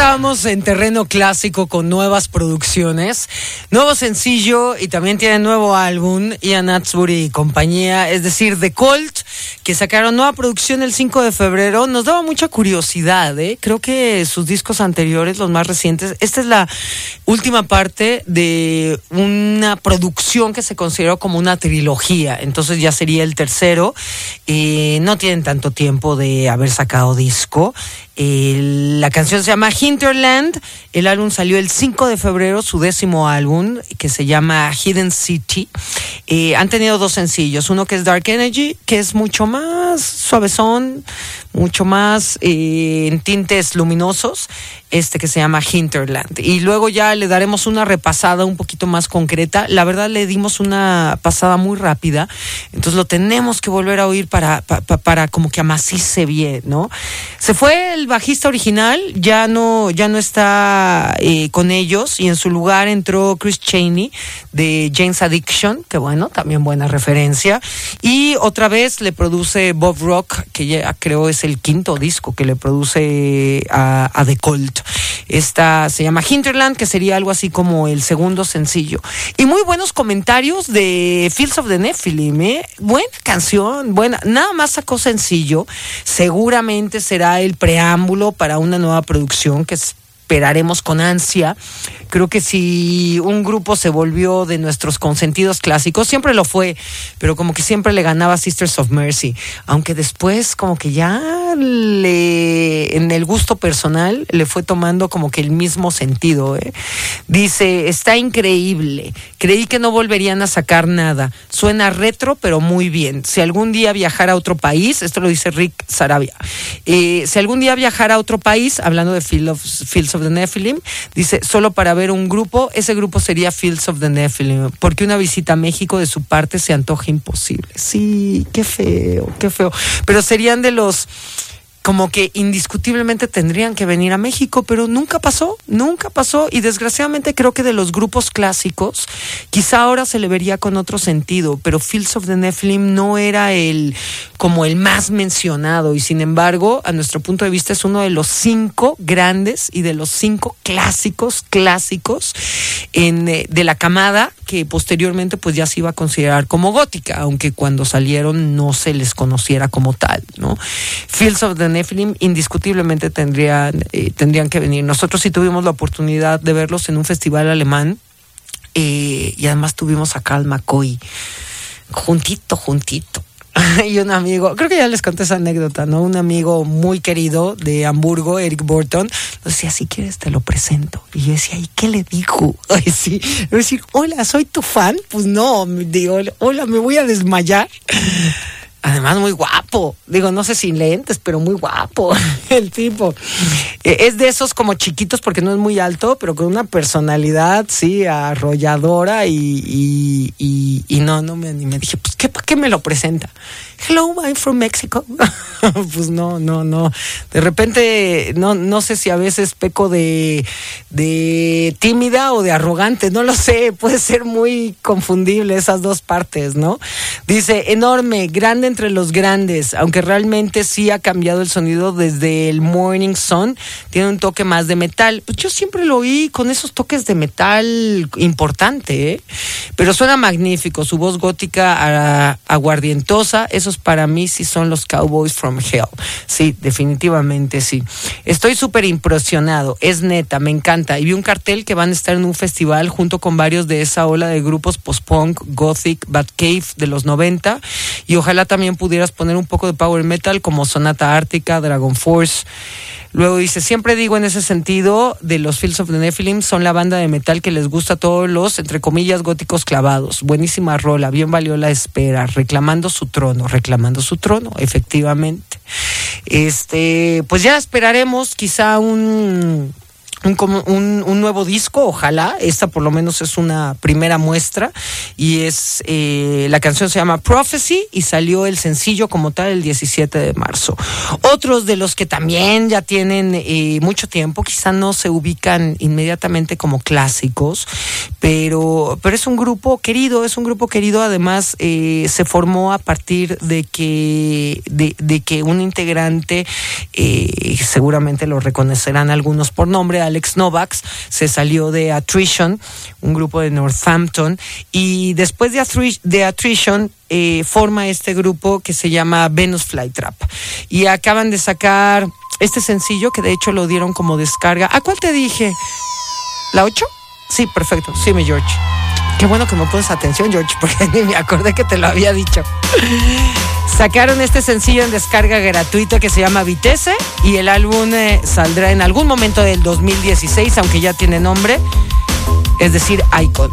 Estábamos en terreno clásico con nuevas producciones, nuevo sencillo y también tiene nuevo álbum, Ian Atsbury y compañía, es decir, The Colt, que sacaron nueva producción el 5 de febrero, nos daba mucha curiosidad, ¿eh? Creo que sus discos anteriores, los más recientes, esta es la última parte de una producción que se consideró como una trilogía, entonces ya sería el tercero, eh, no tienen tanto tiempo de haber sacado disco. El- la canción se llama Hinterland. El álbum salió el 5 de febrero, su décimo álbum, que se llama Hidden City. Eh, han tenido dos sencillos. Uno que es Dark Energy, que es mucho más suavezón, mucho más eh, en tintes luminosos. Este que se llama Hinterland. Y luego ya le daremos una repasada un poquito más concreta. La verdad le dimos una pasada muy rápida. Entonces lo tenemos que volver a oír para, pa- pa- para como que amacice bien, ¿no? Se fue el bajista original, ya no, ya no está eh, con ellos y en su lugar entró Chris Cheney de James Addiction, que bueno, también buena referencia. Y otra vez le produce Bob Rock, que ya creo es el quinto disco que le produce a, a The Colt. Esta se llama Hinterland, que sería algo así como el segundo sencillo. Y muy buenos comentarios de Fields of the Nephilim, ¿eh? Buena canción, buena. Nada más sacó sencillo. Seguramente será el preámbulo para una nueva producción que esperaremos con ansia. Creo que si un grupo se volvió de nuestros consentidos clásicos, siempre lo fue, pero como que siempre le ganaba Sisters of Mercy, aunque después como que ya le en el gusto personal le fue tomando como que el mismo sentido. ¿eh? Dice, está increíble, creí que no volverían a sacar nada, suena retro pero muy bien. Si algún día viajara a otro país, esto lo dice Rick Sarabia, eh, si algún día viajara a otro país, hablando de Field of- Fields of the Nephilim, dice, solo para ver un grupo, ese grupo sería Fields of the Nephilim, porque una visita a México de su parte se antoja imposible. Sí, qué feo, qué feo. Pero serían de los como que indiscutiblemente tendrían que venir a México, pero nunca pasó, nunca pasó y desgraciadamente creo que de los grupos clásicos, quizá ahora se le vería con otro sentido, pero Fields of the Nephilim no era el como el más mencionado y sin embargo, a nuestro punto de vista es uno de los cinco grandes y de los cinco clásicos clásicos en, eh, de la camada que posteriormente pues ya se iba a considerar como gótica, aunque cuando salieron no se les conociera como tal, ¿no? Fields of the Nephilim indiscutiblemente tendrían, eh, tendrían que venir. Nosotros sí tuvimos la oportunidad de verlos en un festival alemán eh, y además tuvimos a Carl McCoy juntito, juntito. [laughs] y un amigo, creo que ya les conté esa anécdota, ¿no? Un amigo muy querido de Hamburgo, Eric Burton, decía, si quieres te lo presento. Y yo decía, ¿y qué le dijo? [laughs] Ay, sí. Decir, hola, ¿soy tu fan? Pues no, digo, hola, me voy a desmayar. Además, muy guapo. Digo, no sé sin lentes, pero muy guapo [laughs] el tipo. Eh, Es de esos como chiquitos porque no es muy alto, pero con una personalidad, sí, arrolladora y, y, y, y no, no me animé. Dije, pues, ¿qué, ¿para qué me lo presenta? Hello, I'm from Mexico. [laughs] pues no, no, no. De repente, no, no sé si a veces peco de, de tímida o de arrogante, no lo sé. [laughs] Puede ser muy confundible esas dos partes, ¿no? Dice, enorme, grande entre los grandes, aunque realmente sí ha cambiado el sonido desde el Morning Sun, tiene un toque más de metal. Pues yo siempre lo oí con esos toques de metal importante, ¿eh? Pero suena magnífico, su voz gótica aguardientosa, para mí sí son los Cowboys from Hell. Sí, definitivamente sí. Estoy súper impresionado, es neta, me encanta. Y vi un cartel que van a estar en un festival junto con varios de esa ola de grupos post-punk, gothic, Batcave de los 90. Y ojalá también pudieras poner un poco de power metal como Sonata Ártica, Dragon Force. Luego dice, siempre digo en ese sentido de los Fields of the Nephilim, son la banda de metal que les gusta a todos los, entre comillas, góticos clavados. Buenísima rola, bien valió la espera, reclamando su trono, reclamando su trono, efectivamente. Este, pues ya esperaremos quizá un un, un, un nuevo disco, ojalá. Esta por lo menos es una primera muestra. Y es eh, la canción se llama Prophecy y salió el sencillo como tal el 17 de marzo. Otros de los que también ya tienen eh, mucho tiempo, quizá no se ubican inmediatamente como clásicos, pero, pero es un grupo querido, es un grupo querido. Además, eh, se formó a partir de que, de, de que un integrante, eh, seguramente lo reconocerán algunos por nombre, Alex Novaks, se salió de Attrition, un grupo de Northampton, y después de, Attri- de Attrition eh, forma este grupo que se llama Venus Flytrap. Y acaban de sacar este sencillo que de hecho lo dieron como descarga. ¿A cuál te dije? ¿La 8? Sí, perfecto. Sí, mi George. Qué bueno que me pones atención, George, [laughs] porque ni me acordé que te lo había dicho. Sacaron este sencillo en descarga gratuita que se llama Vitesse y el álbum eh, saldrá en algún momento del 2016, aunque ya tiene nombre, es decir, Icon.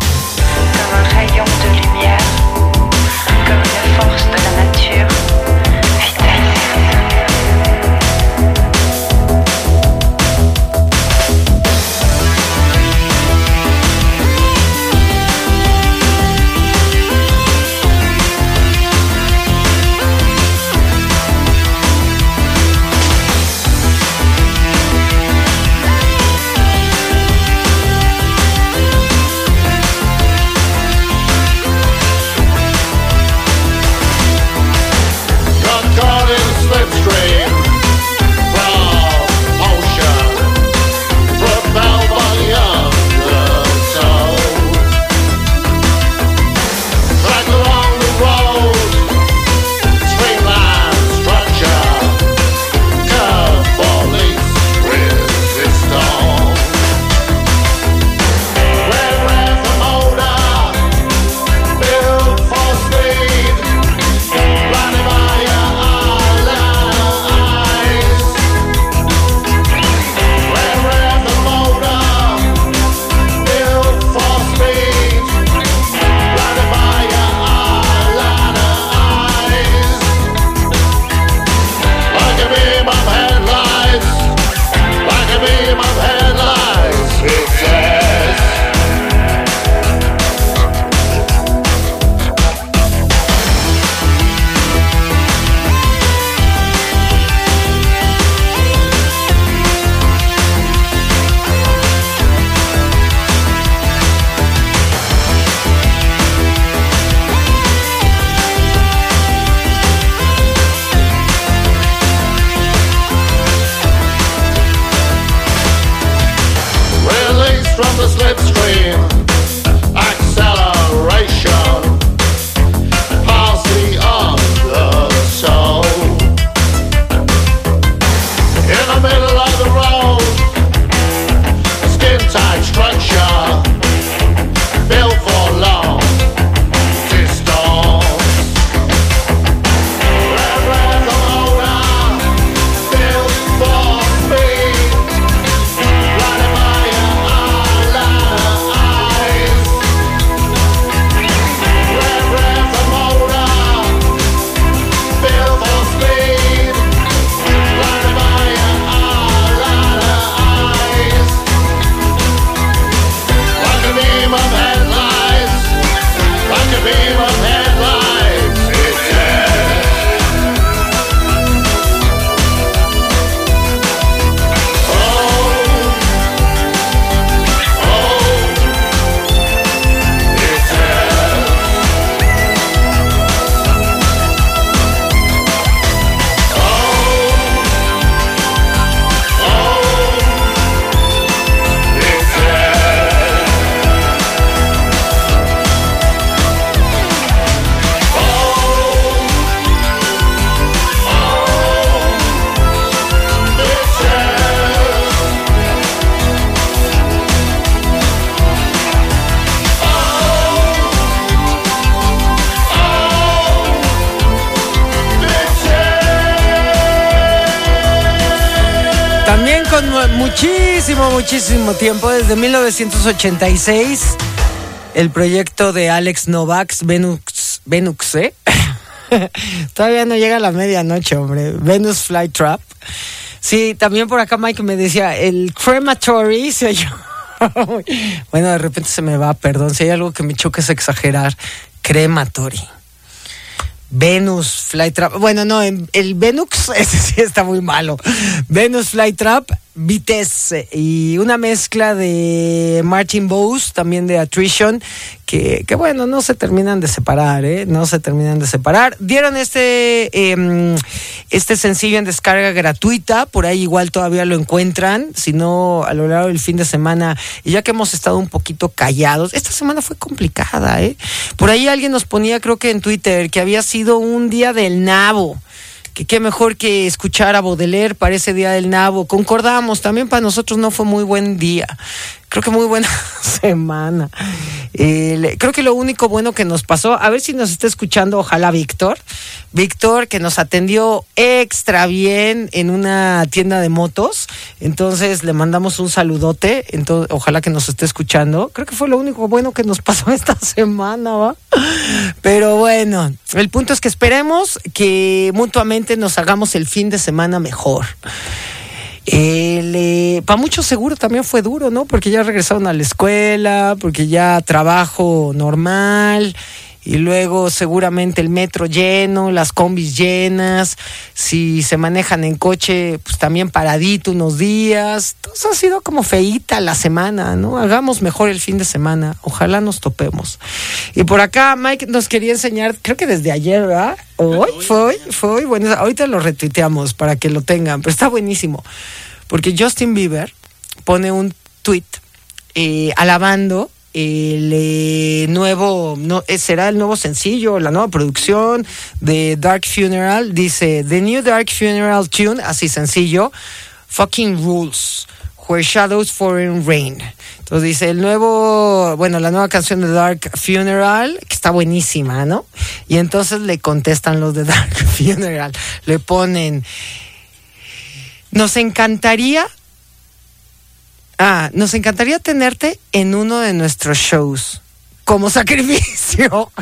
Muchísimo, tiempo, desde 1986, el proyecto de Alex Novaks, Venus, Venus, ¿eh? [laughs] Todavía no llega a la medianoche, hombre. Venus Flytrap. Sí, también por acá Mike me decía, el crematory [laughs] bueno, de repente se me va, perdón, si hay algo que me choca es exagerar. Crematory. Venus Flytrap. Bueno, no, el Venus, [laughs] ese sí está muy malo. Venus Flytrap, Vitesse y una mezcla de Martin Bowes, también de Attrition, que, que bueno, no se terminan de separar, ¿eh? No se terminan de separar. Dieron este, em, este sencillo en descarga gratuita, por ahí igual todavía lo encuentran, si no a lo largo del fin de semana, y ya que hemos estado un poquito callados, esta semana fue complicada, ¿eh? Por ahí alguien nos ponía, creo que en Twitter, que había sido un día del nabo que qué mejor que escuchar a Baudelaire para ese día del nabo. Concordamos, también para nosotros no fue muy buen día. Creo que muy buena [laughs] semana. Creo que lo único bueno que nos pasó, a ver si nos está escuchando, ojalá Víctor. Víctor, que nos atendió extra bien en una tienda de motos. Entonces le mandamos un saludote. Entonces, ojalá que nos esté escuchando. Creo que fue lo único bueno que nos [laughs] pasó esta semana, ¿va? Pero bueno, el punto es que esperemos que mutuamente nos hagamos el fin de semana mejor. Para muchos seguro también fue duro, ¿no? Porque ya regresaron a la escuela, porque ya trabajo normal y luego seguramente el metro lleno, las combis llenas, si se manejan en coche, pues también paradito unos días. Entonces ha sido como feíta la semana, ¿no? Hagamos mejor el fin de semana, ojalá nos topemos. Y por acá Mike nos quería enseñar, creo que desde ayer, ¿verdad? Hoy fue, hoy, fue hoy. Bueno, ahorita lo retuiteamos para que lo tengan, pero está buenísimo. Porque Justin Bieber pone un tweet eh, alabando el eh, nuevo, no, eh, será el nuevo sencillo, la nueva producción de Dark Funeral. Dice, The New Dark Funeral Tune, así sencillo, Fucking Rules, Where Shadows Foreign Rain. Entonces dice, el nuevo, bueno, la nueva canción de Dark Funeral, que está buenísima, ¿no? Y entonces le contestan los de [laughs] Dark Funeral, le ponen, nos encantaría Ah, nos encantaría tenerte en uno de nuestros shows como sacrificio. [laughs]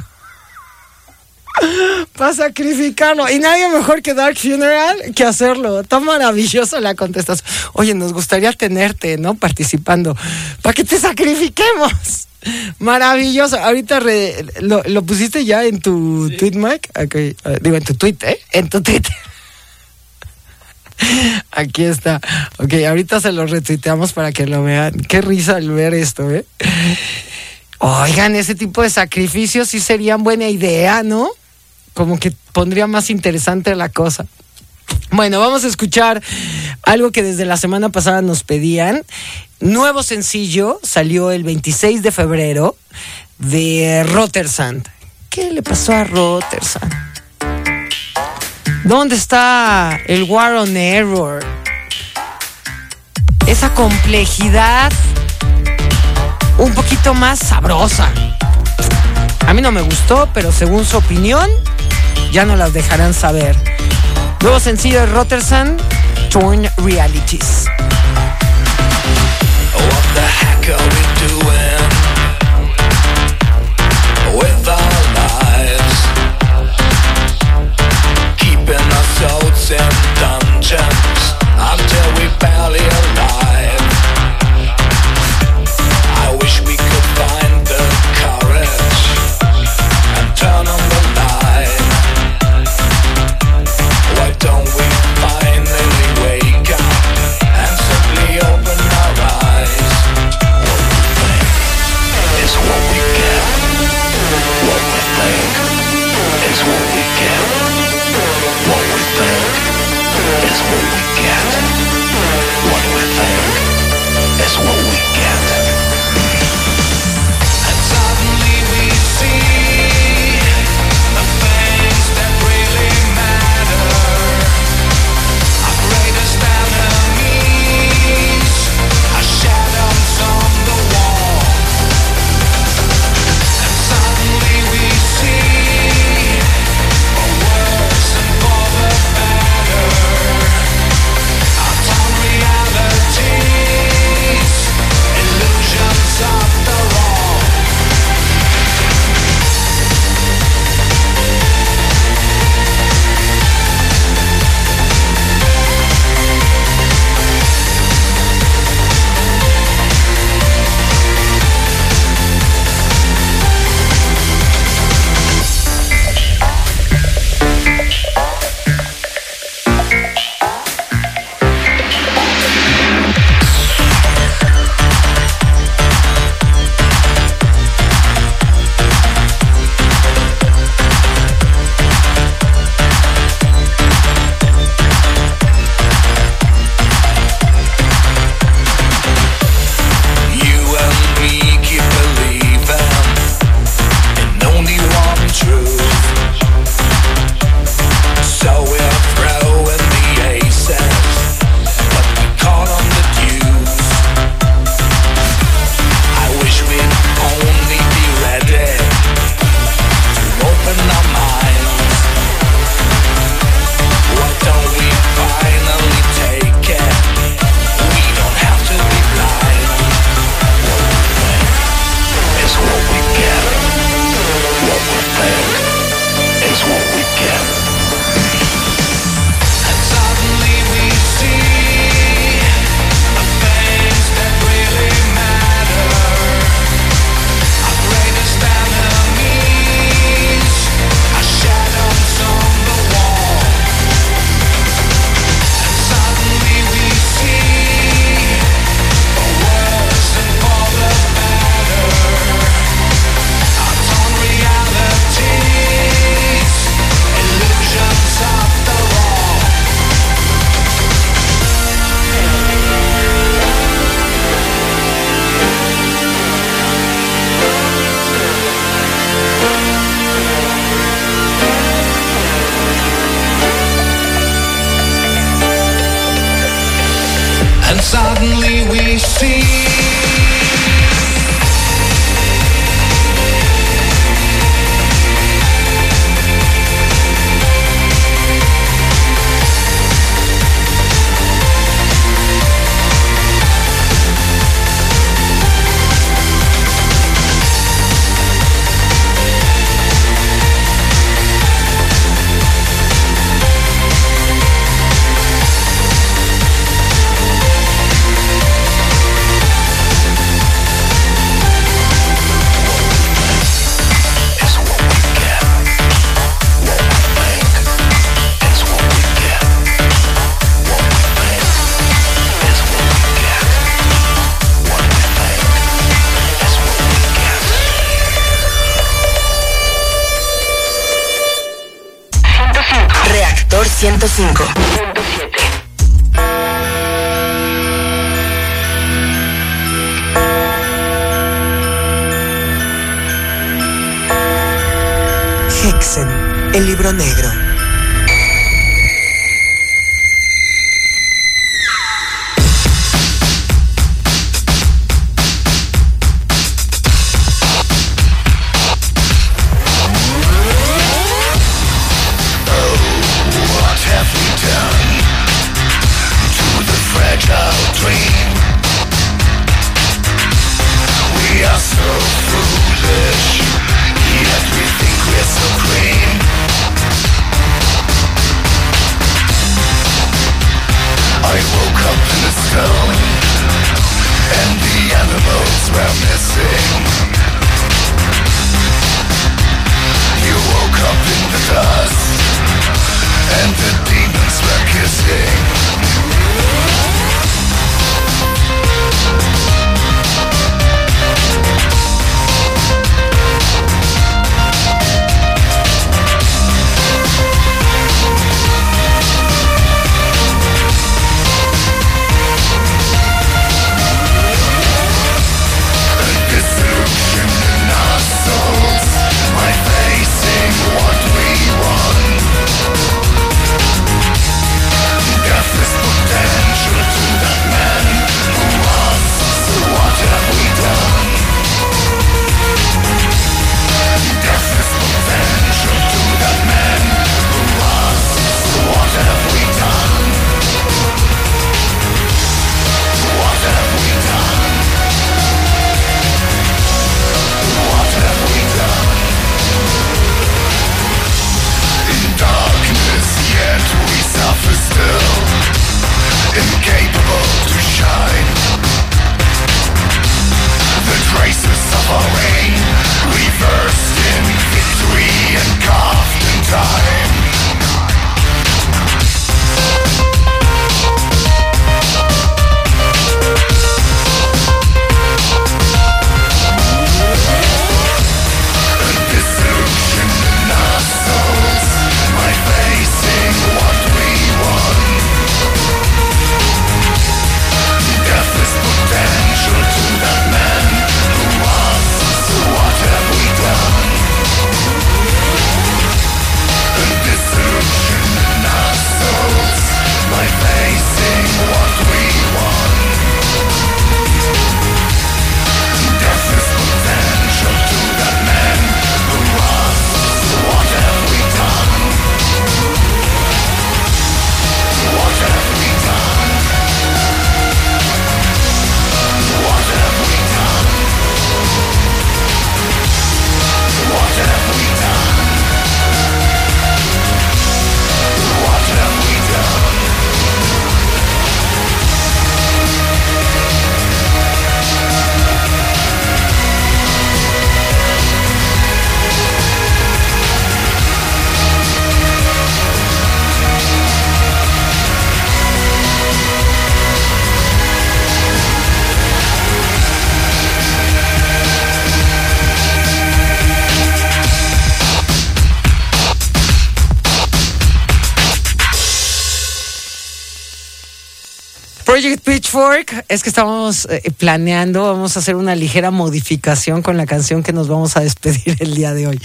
Para sacrificarlo. Y nadie mejor que Dark Funeral que hacerlo. Está maravilloso la contestación. Oye, nos gustaría tenerte, ¿no? Participando. Para que te sacrifiquemos. Maravilloso. Ahorita re- lo, lo pusiste ya en tu tweet, Mike. Ok, eh, digo, en tu tweet, ¿eh? En tu tweet. [laughs] Aquí está. Ok, ahorita se lo retuiteamos para que lo vean. Qué risa al ver esto, ¿eh? Oigan, ese tipo de sacrificios sí serían buena idea, ¿no? Como que pondría más interesante la cosa. Bueno, vamos a escuchar algo que desde la semana pasada nos pedían. Nuevo sencillo salió el 26 de febrero de Rotersand. ¿Qué le pasó a Rotersand? ¿Dónde está el War on Error? Esa complejidad un poquito más sabrosa. A mí no me gustó, pero según su opinión, ya no las dejarán saber. Nuevo sencillo de Rotersand, Torn Realities. Doing ourselves dungeons. Until we barely es que estamos eh, planeando, vamos a hacer una ligera modificación con la canción que nos vamos a despedir el día de hoy.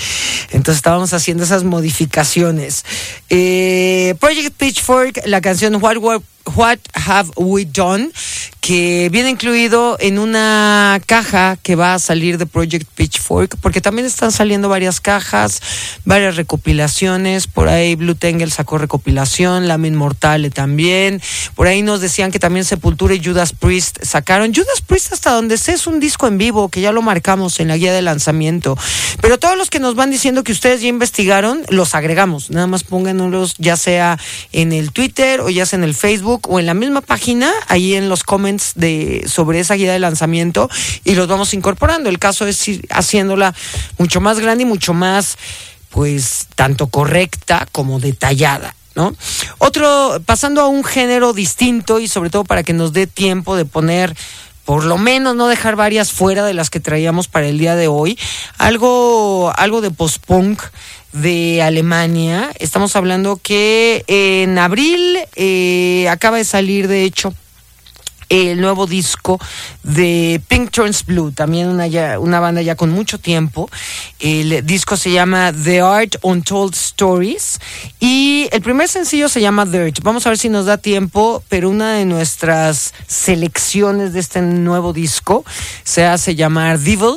Entonces estábamos haciendo esas modificaciones. Eh, Project Pitchfork, la canción What, What, What Have We Done, que viene incluido en una caja que va a salir de Project Pitchfork, porque también están saliendo varias cajas, varias recopilaciones. Por ahí Blue Tangle sacó recopilación, Lamin Mortale también. Por ahí nos decían que también Sepultura y Judas Priest sacaron. Judas Priest, hasta donde sé, es un disco en vivo, que ya lo marcamos en la guía de lanzamiento. Pero todos los que nos van diciendo que ustedes ya investigaron, los agregamos. Nada más pónganlos ya sea en el Twitter o ya sea en el Facebook o en la misma página, ahí en los comments de sobre esa guía de lanzamiento y los vamos incorporando. El caso es haciéndola mucho más grande y mucho más, pues, tanto correcta como detallada. ¿No? Otro, pasando a un género distinto y sobre todo para que nos dé tiempo de poner por lo menos no dejar varias fuera de las que traíamos para el día de hoy. Algo, algo de post-punk de Alemania. Estamos hablando que en abril eh, acaba de salir, de hecho, el nuevo disco de Pink Turns Blue, también una, ya- una banda ya con mucho tiempo. El disco se llama The Art Untold Stories y el primer sencillo se llama Dirt. Vamos a ver si nos da tiempo, pero una de nuestras selecciones de este nuevo disco se hace llamar Devil.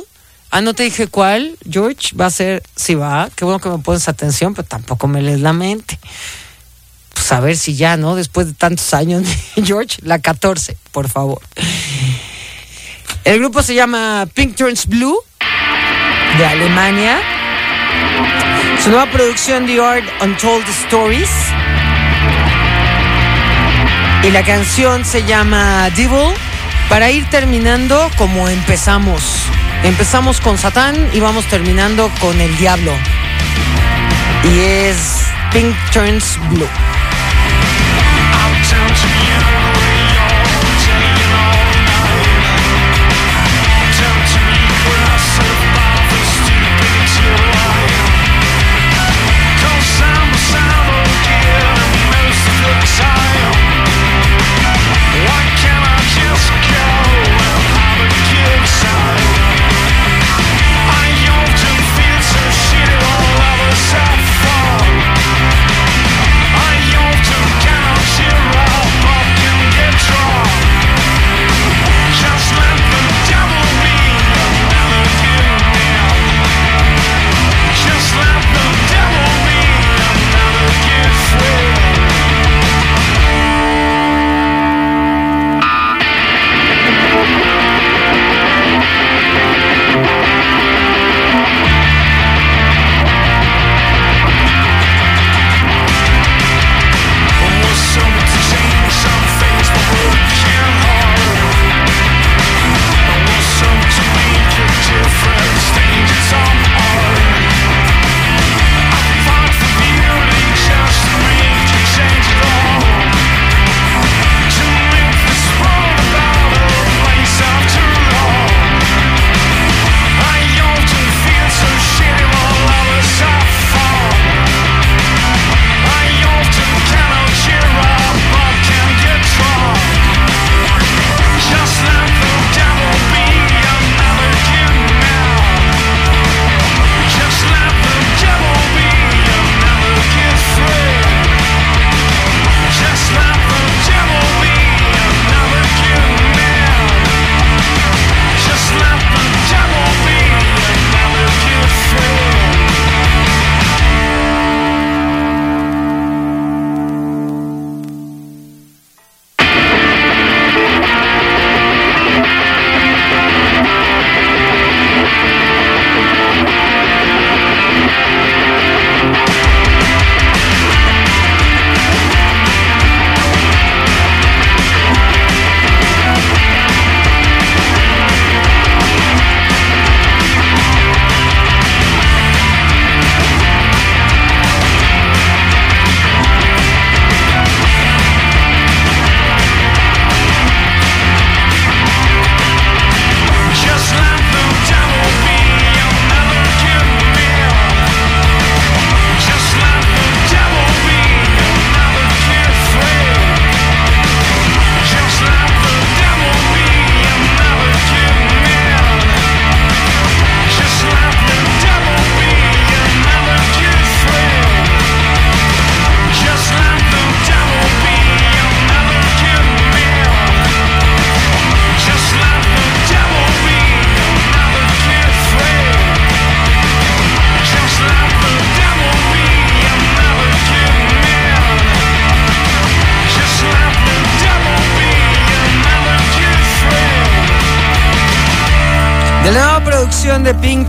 Ah, no te dije cuál, George. Va a ser, sí va, qué bueno que me pones atención, pero tampoco me lees la mente pues a ver si ya, ¿no? Después de tantos años, [laughs] George, la 14, por favor. El grupo se llama Pink Turns Blue, de Alemania. Su nueva producción, The Art Untold Stories. Y la canción se llama Devil, para ir terminando como empezamos. Empezamos con Satán y vamos terminando con el diablo. Y es Pink Turns Blue.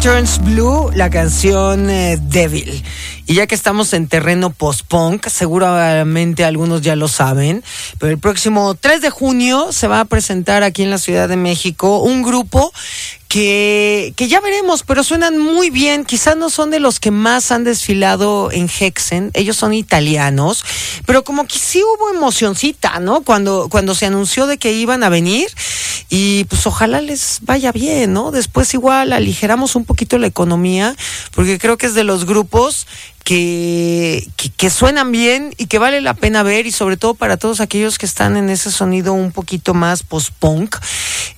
Turns Blue, la canción eh, Devil. Y ya que estamos en terreno post-punk, seguramente algunos ya lo saben, pero el próximo 3 de junio se va a presentar aquí en la Ciudad de México un grupo que, que ya veremos, pero suenan muy bien. Quizás no son de los que más han desfilado en Hexen, ellos son italianos, pero como que sí hubo emocioncita, ¿no? Cuando, cuando se anunció de que iban a venir, y pues ojalá les vaya bien, ¿no? Después igual aligeramos un poquito la economía, porque creo que es de los grupos que, que, que suenan bien y que vale la pena ver y sobre todo para todos aquellos que están en ese sonido un poquito más post-punk.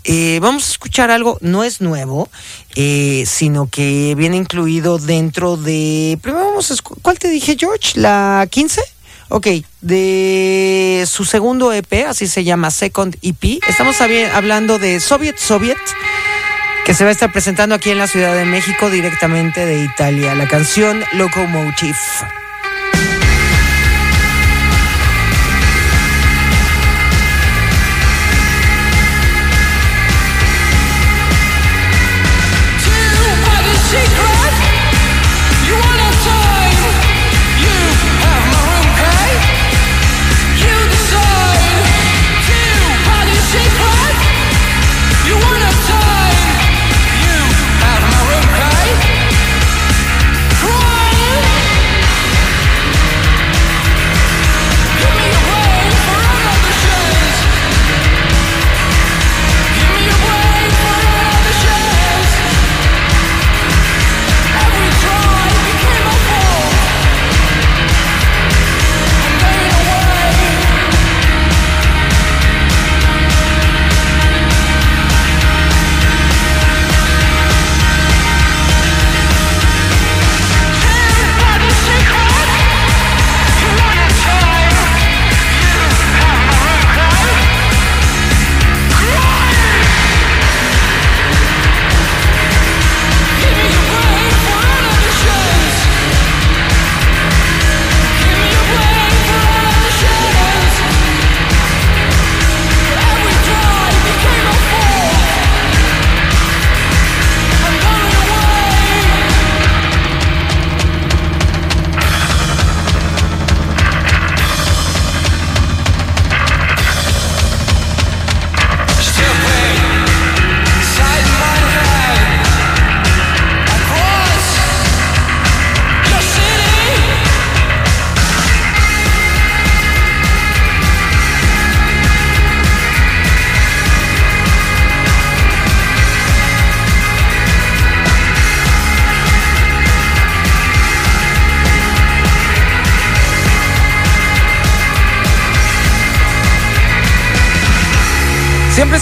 Eh, vamos a escuchar algo, no es nuevo, eh, sino que viene incluido dentro de... Primero vamos a... ¿Cuál te dije, George? ¿La 15? Ok, de su segundo EP, así se llama Second EP. Estamos hablando de Soviet Soviet, que se va a estar presentando aquí en la Ciudad de México directamente de Italia. La canción Locomotive.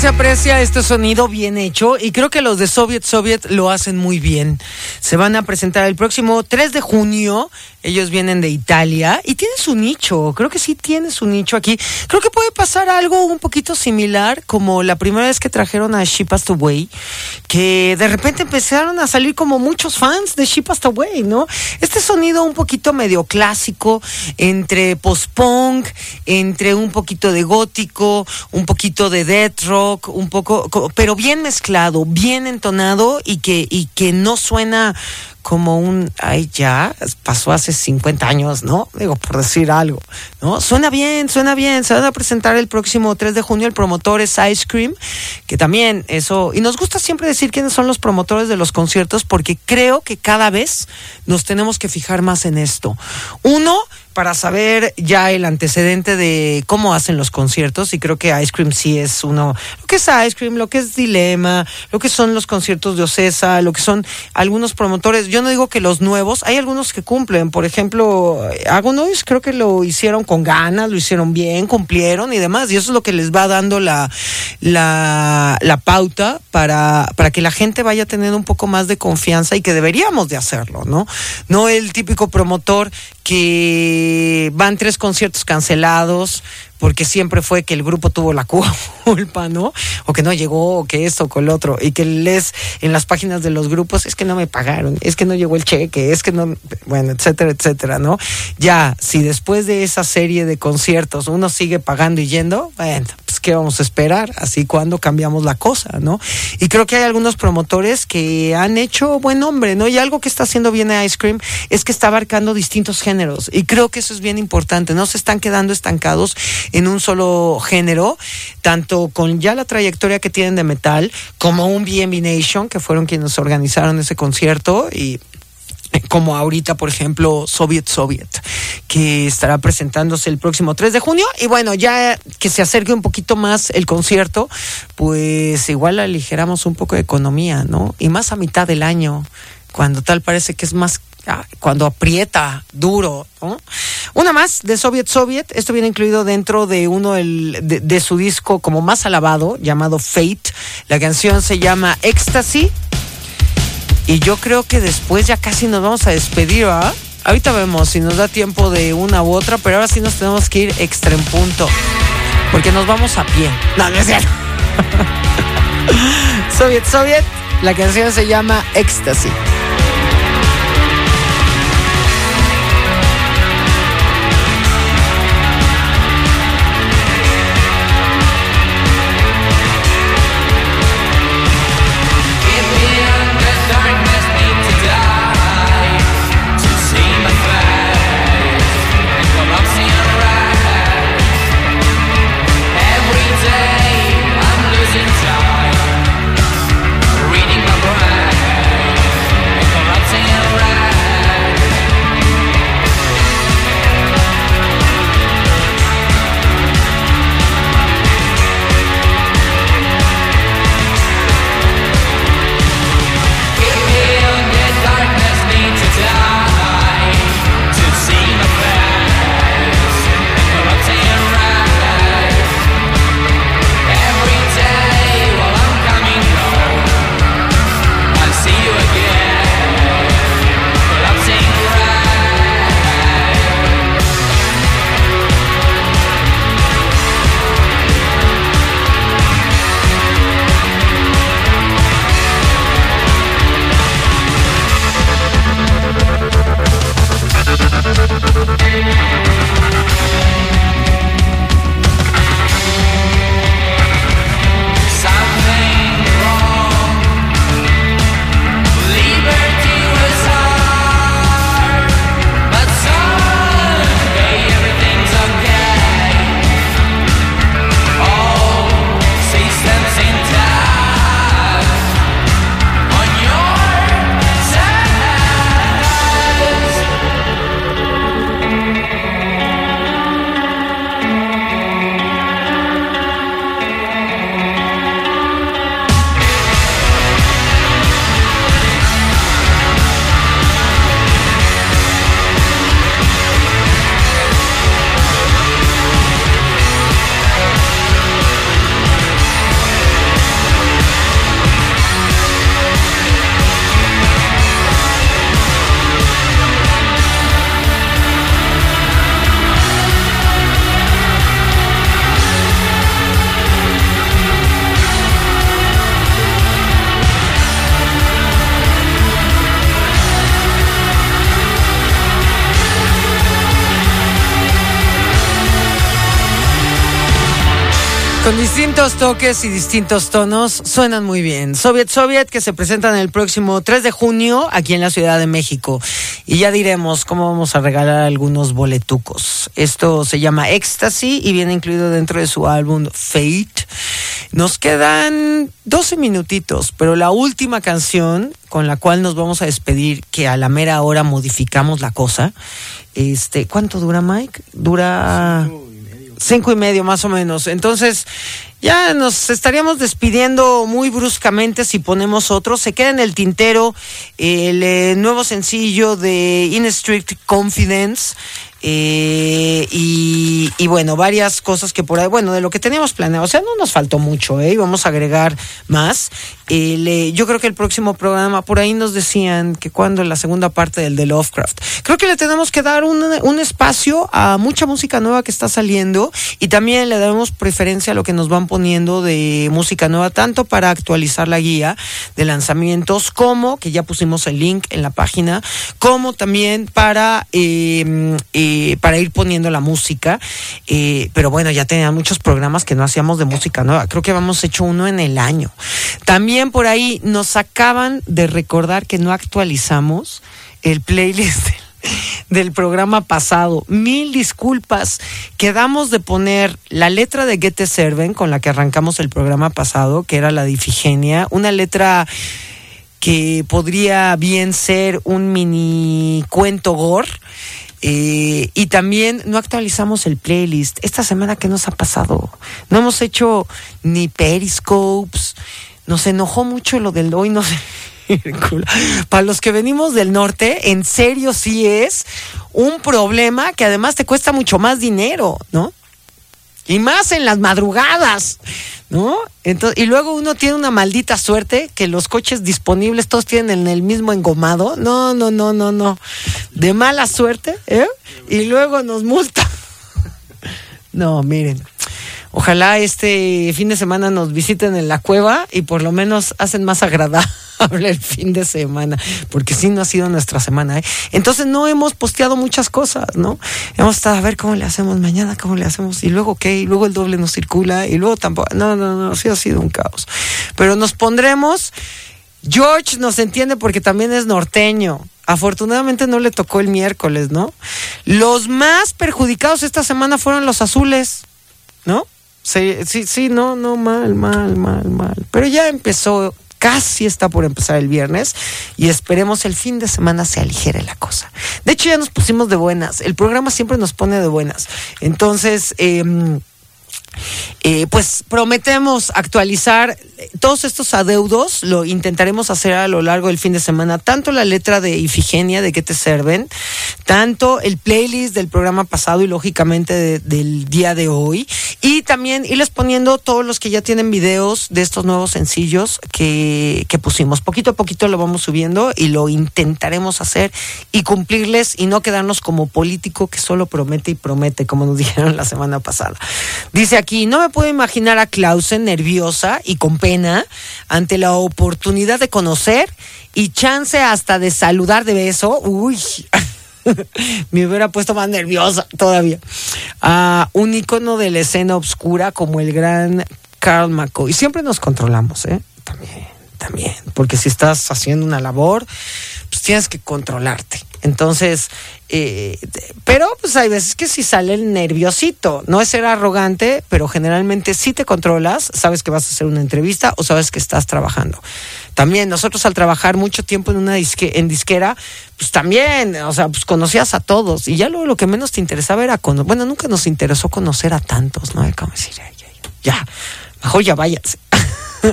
Se aprecia este sonido bien hecho y creo que los de Soviet Soviet lo hacen muy bien. Se van a presentar el próximo 3 de junio. Ellos vienen de Italia y tienen su nicho. Creo que sí tiene su nicho aquí. Creo que puede pasar algo un poquito similar como la primera vez que trajeron a She Passed Away, que de repente empezaron a salir como muchos fans de She Passed Away, ¿no? Este sonido un poquito medio clásico entre post-punk, entre un poquito de gótico, un poquito de death rock, un poco, co- pero bien mezclado, bien entonado y que, y que no suena como un, ay ya, pasó hace 50 años, ¿no? Digo, por decir algo, ¿no? Suena bien, suena bien, se van a presentar el próximo 3 de junio, el promotor es Ice Cream, que también eso, y nos gusta siempre decir quiénes son los promotores de los conciertos porque creo que cada vez nos tenemos que fijar más en esto. Uno, para saber ya el antecedente de cómo hacen los conciertos y creo que Ice Cream sí es uno, lo que es Ice Cream, lo que es Dilema, lo que son los conciertos de Ocesa, lo que son algunos promotores, yo no digo que los nuevos, hay algunos que cumplen, por ejemplo, Agonoise creo que lo hicieron con ganas, lo hicieron bien, cumplieron y demás, y eso es lo que les va dando la, la, la pauta para, para que la gente vaya teniendo un poco más de confianza y que deberíamos de hacerlo, ¿no? No el típico promotor que van tres conciertos cancelados porque siempre fue que el grupo tuvo la [laughs] culpa, ¿no? O que no llegó, o que esto, o con el otro, y que lees en las páginas de los grupos, es que no me pagaron, es que no llegó el cheque, es que no, bueno, etcétera, etcétera, ¿no? Ya, si después de esa serie de conciertos uno sigue pagando y yendo, bueno, qué vamos a esperar, así cuando cambiamos la cosa, ¿no? Y creo que hay algunos promotores que han hecho buen nombre, ¿no? Y algo que está haciendo bien Ice Cream es que está abarcando distintos géneros, y creo que eso es bien importante, no se están quedando estancados en un solo género, tanto con ya la trayectoria que tienen de metal, como un BNB Nation, que fueron quienes organizaron ese concierto y como ahorita, por ejemplo, Soviet Soviet, que estará presentándose el próximo 3 de junio. Y bueno, ya que se acerque un poquito más el concierto, pues igual aligeramos un poco de economía, ¿no? Y más a mitad del año, cuando tal parece que es más ah, cuando aprieta duro. ¿no? Una más de Soviet Soviet, esto viene incluido dentro de uno del- de, de su disco como más alabado, llamado Fate. La canción se llama Ecstasy. Y yo creo que después ya casi nos vamos a despedir, ¿ah? Ahorita vemos si nos da tiempo de una u otra, pero ahora sí nos tenemos que ir extra en punto. Porque nos vamos a pie. No, no es cierto. [laughs] Soviet Soviet, la canción se llama Ecstasy. Distintos toques y distintos tonos, suenan muy bien. Soviet Soviet, que se presentan el próximo 3 de junio aquí en la Ciudad de México. Y ya diremos cómo vamos a regalar algunos boletucos. Esto se llama Ecstasy y viene incluido dentro de su álbum Fate. Nos quedan 12 minutitos, pero la última canción con la cual nos vamos a despedir, que a la mera hora modificamos la cosa. Este, ¿cuánto dura Mike? Dura cinco y medio más o menos. Entonces, ya nos estaríamos despidiendo muy bruscamente si ponemos otro. Se queda en el tintero el eh, nuevo sencillo de In Strict Confidence. Eh, y, bueno, varias cosas que por ahí, bueno, de lo que teníamos planeado, o sea, no nos faltó mucho, ¿eh? Y vamos a agregar más. Eh, yo creo que el próximo programa, por ahí nos decían que cuando la segunda parte del de Lovecraft. Creo que le tenemos que dar un, un espacio a mucha música nueva que está saliendo y también le damos preferencia a lo que nos van poniendo de música nueva, tanto para actualizar la guía de lanzamientos, como, que ya pusimos el link en la página, como también para, eh, eh, para ir poniendo la música. Eh, pero bueno, ya tenía muchos programas que no hacíamos de música nueva. Creo que habíamos hecho uno en el año. También por ahí nos acaban de recordar que no actualizamos el playlist [laughs] del programa pasado. Mil disculpas. Quedamos de poner la letra de Get the Serven con la que arrancamos el programa pasado, que era la de Ifigenia, una letra que podría bien ser un mini cuento gore. Eh, y también no actualizamos el playlist. Esta semana, ¿qué nos ha pasado? No hemos hecho ni periscopes. Nos enojó mucho lo del hoy, no sé. [laughs] Para los que venimos del norte, en serio sí es un problema que además te cuesta mucho más dinero, ¿no? Y más en las madrugadas, ¿no? Entonces, y luego uno tiene una maldita suerte que los coches disponibles todos tienen el mismo engomado. No, no, no, no, no. De mala suerte, ¿eh? Y luego nos multa. [laughs] No, miren. Ojalá este fin de semana nos visiten en la cueva y por lo menos hacen más agradable [laughs] el fin de semana, porque sí no ha sido nuestra semana. ¿eh? Entonces no hemos posteado muchas cosas, ¿no? Hemos estado a ver cómo le hacemos mañana, cómo le hacemos, y luego qué, y luego el doble nos circula, y luego tampoco. No, no, no, sí ha sido un caos. Pero nos pondremos. George nos entiende porque también es norteño. Afortunadamente no le tocó el miércoles, ¿no? Los más perjudicados esta semana fueron los azules, ¿no? Sí, sí, sí, no, no, mal, mal, mal, mal. Pero ya empezó, casi está por empezar el viernes y esperemos el fin de semana se aligere la cosa. De hecho, ya nos pusimos de buenas. El programa siempre nos pone de buenas. Entonces, eh, eh, pues prometemos actualizar todos estos adeudos, lo intentaremos hacer a lo largo del fin de semana, tanto la letra de Ifigenia, de qué te sirven, tanto el playlist del programa pasado y lógicamente de- del día de hoy, y también irles poniendo todos los que ya tienen videos de estos nuevos sencillos que, que pusimos. Poquito a poquito lo vamos subiendo y lo intentaremos hacer y cumplirles y no quedarnos como político que solo promete y promete, como nos [laughs] dijeron la semana pasada. Dice aquí, no me puedo imaginar a Clausen nerviosa y con pena ante la oportunidad de conocer y chance hasta de saludar de beso. Uy. [laughs] Me hubiera puesto más nerviosa todavía. A un icono de la escena oscura como el gran Carl McCoy. Siempre nos controlamos, ¿eh? También, también. Porque si estás haciendo una labor, pues tienes que controlarte. Entonces, eh, pero pues hay veces que si sale el nerviosito, no es ser arrogante, pero generalmente si te controlas, sabes que vas a hacer una entrevista o sabes que estás trabajando. También nosotros al trabajar mucho tiempo en una disque, en disquera, pues también, o sea, pues conocías a todos y ya luego lo que menos te interesaba era conocer, bueno, nunca nos interesó conocer a tantos, ¿no? Como decir, ya, mejor ya váyanse.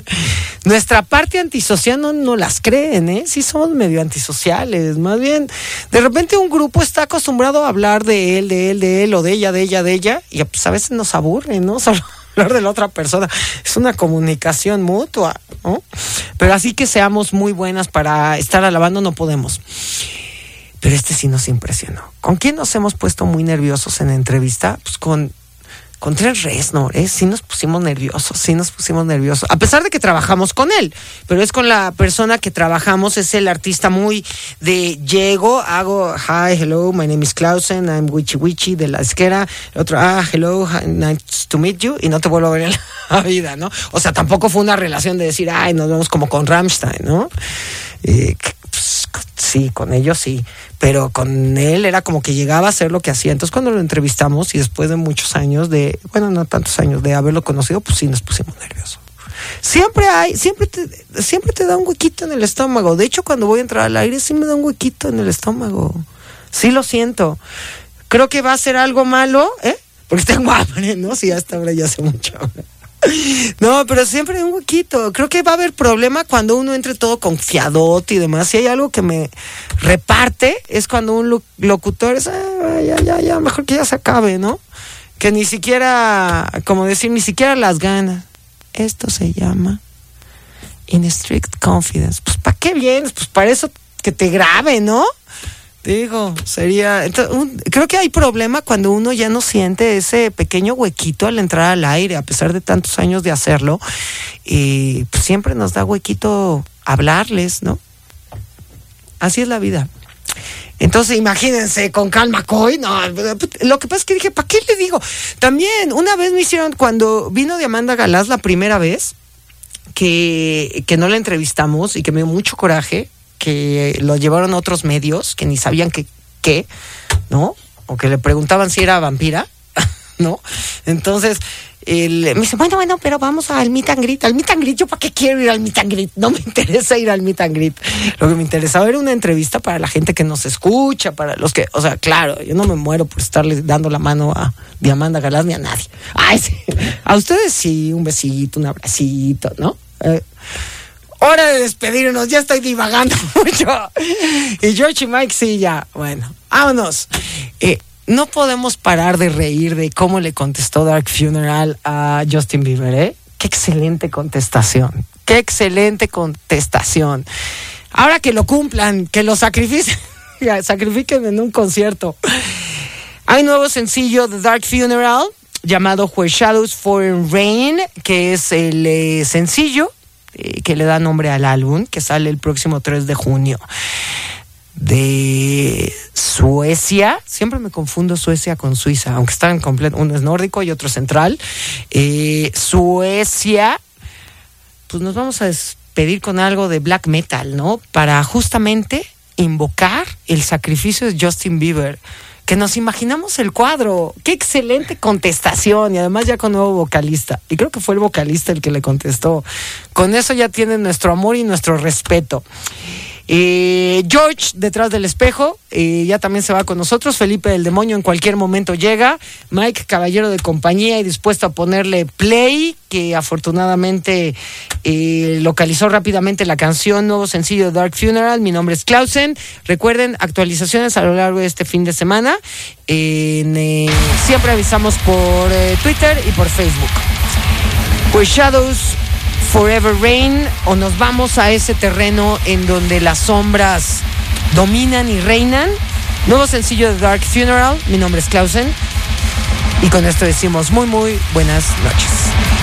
[laughs] Nuestra parte antisocial no, no las creen, ¿eh? Sí somos medio antisociales. Más bien, de repente un grupo está acostumbrado a hablar de él, de él, de él, o de ella, de ella, de ella, y pues a veces nos aburre, ¿no? [laughs] Solo hablar de la otra persona. Es una comunicación mutua, ¿no? Pero así que seamos muy buenas para estar alabando, no podemos. Pero este sí nos impresionó. ¿Con quién nos hemos puesto muy nerviosos en entrevista? Pues con con Trent Reznor, ¿eh? sí nos pusimos nerviosos, sí nos pusimos nerviosos, a pesar de que trabajamos con él, pero es con la persona que trabajamos, es el artista muy de llego, hago hi, hello, my name is Clausen, I'm Wichi Wichi de la esquera, el otro, ah, hello, nice to meet you, y no te vuelvo a ver en la [laughs] vida, ¿no? O sea, tampoco fue una relación de decir, ay, nos vemos como con Rammstein, ¿no? Eh, sí, con ellos sí, pero con él era como que llegaba a hacer lo que hacía. Entonces cuando lo entrevistamos y después de muchos años de, bueno, no tantos años de haberlo conocido, pues sí nos pusimos nerviosos. Siempre hay, siempre te, siempre te da un huequito en el estómago. De hecho, cuando voy a entrar al aire, sí me da un huequito en el estómago. Sí lo siento. Creo que va a ser algo malo, ¿eh? Porque tengo hambre, ¿no? Si hasta ahora ya hace mucho hambre. No, pero siempre un huequito. Creo que va a haber problema cuando uno entre todo confiadote y demás. Si hay algo que me reparte, es cuando un lo- locutor es, "Ah, ya, ya, ya, mejor que ya se acabe, ¿no? Que ni siquiera, como decir, ni siquiera las ganas. Esto se llama in strict confidence. Pues, ¿para qué vienes? Pues para eso que te grabe, ¿no? Digo, sería. ento- un- creo que hay problema cuando uno ya no siente ese pequeño huequito al entrar al aire, a pesar de tantos años de hacerlo. Y pues, siempre nos da huequito hablarles, ¿no? Así es la vida. Entonces, imagínense, con calma, Coy, no, lo que pasa es que dije, ¿para qué le digo? También, una vez me hicieron, cuando vino de Amanda Galás la primera vez, que, que no la entrevistamos y que me dio mucho coraje, que lo llevaron a otros medios que ni sabían que, qué, ¿no? O que le preguntaban si era vampira, [laughs] ¿no? Entonces, el- me dice, bueno, bueno, pero vamos al meet and greet. Al meet and greet, ¿yo para qué quiero ir al meet and greet? No me [laughs] interesa ir al meet and greet. Lo que me interesaba era una entrevista para la gente que nos escucha, para los que, o sea, claro, yo no me muero por estarle dando la mano a Diamanda Galás ni a nadie. Ay. A ustedes sí, un besito, un abracito, ¿no? Eh, hora de despedirnos, ya estoy divagando [laughs] mucho. Y George y Mike, sí, ya, bueno, vámonos. Eh, no podemos parar de reír de cómo le contestó Dark Funeral a Justin Bieber, ¿eh? Qué excelente contestación, qué excelente contestación. Ahora que lo cumplan, que lo sacrificen, sacrifiquen [laughs] en un concierto. Hay nuevo sencillo de Dark Funeral llamado Where Shadows Foreign Rain, que es el eh, sencillo eh, que le da nombre al álbum, que sale el próximo 3 de junio. De Suecia, siempre me confundo Suecia con Suiza, aunque están completo, uno es nórdico y otro central. Eh, Suecia, pues nos vamos a despedir con algo de black metal, ¿no? Para justamente invocar el sacrificio de Justin Bieber. Que nos imaginamos el cuadro. Qué excelente contestación. Y además ya con nuevo vocalista. Y creo que fue el vocalista el que le contestó. Con eso ya tienen nuestro amor y nuestro respeto. Eh, George, detrás del espejo, eh, ya también se va con nosotros. Felipe del Demonio en cualquier momento llega. Mike, caballero de compañía y dispuesto a ponerle play, que afortunadamente eh, localizó rápidamente la canción, nuevo sencillo de Dark Funeral. Mi nombre es Clausen. Recuerden, actualizaciones a lo largo de este fin de semana. Siempre avisamos por Twitter y por Facebook. Pues Shadows Forever Rain o nos vamos a ese terreno en donde las sombras dominan y reinan. Nuevo sencillo de Dark Funeral. Mi nombre es Clausen. Y con esto decimos muy, muy buenas noches.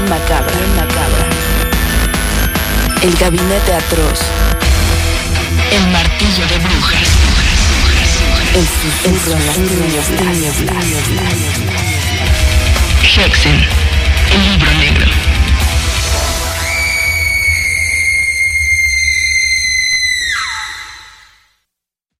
Macabra, macabra. El gabinete atroz.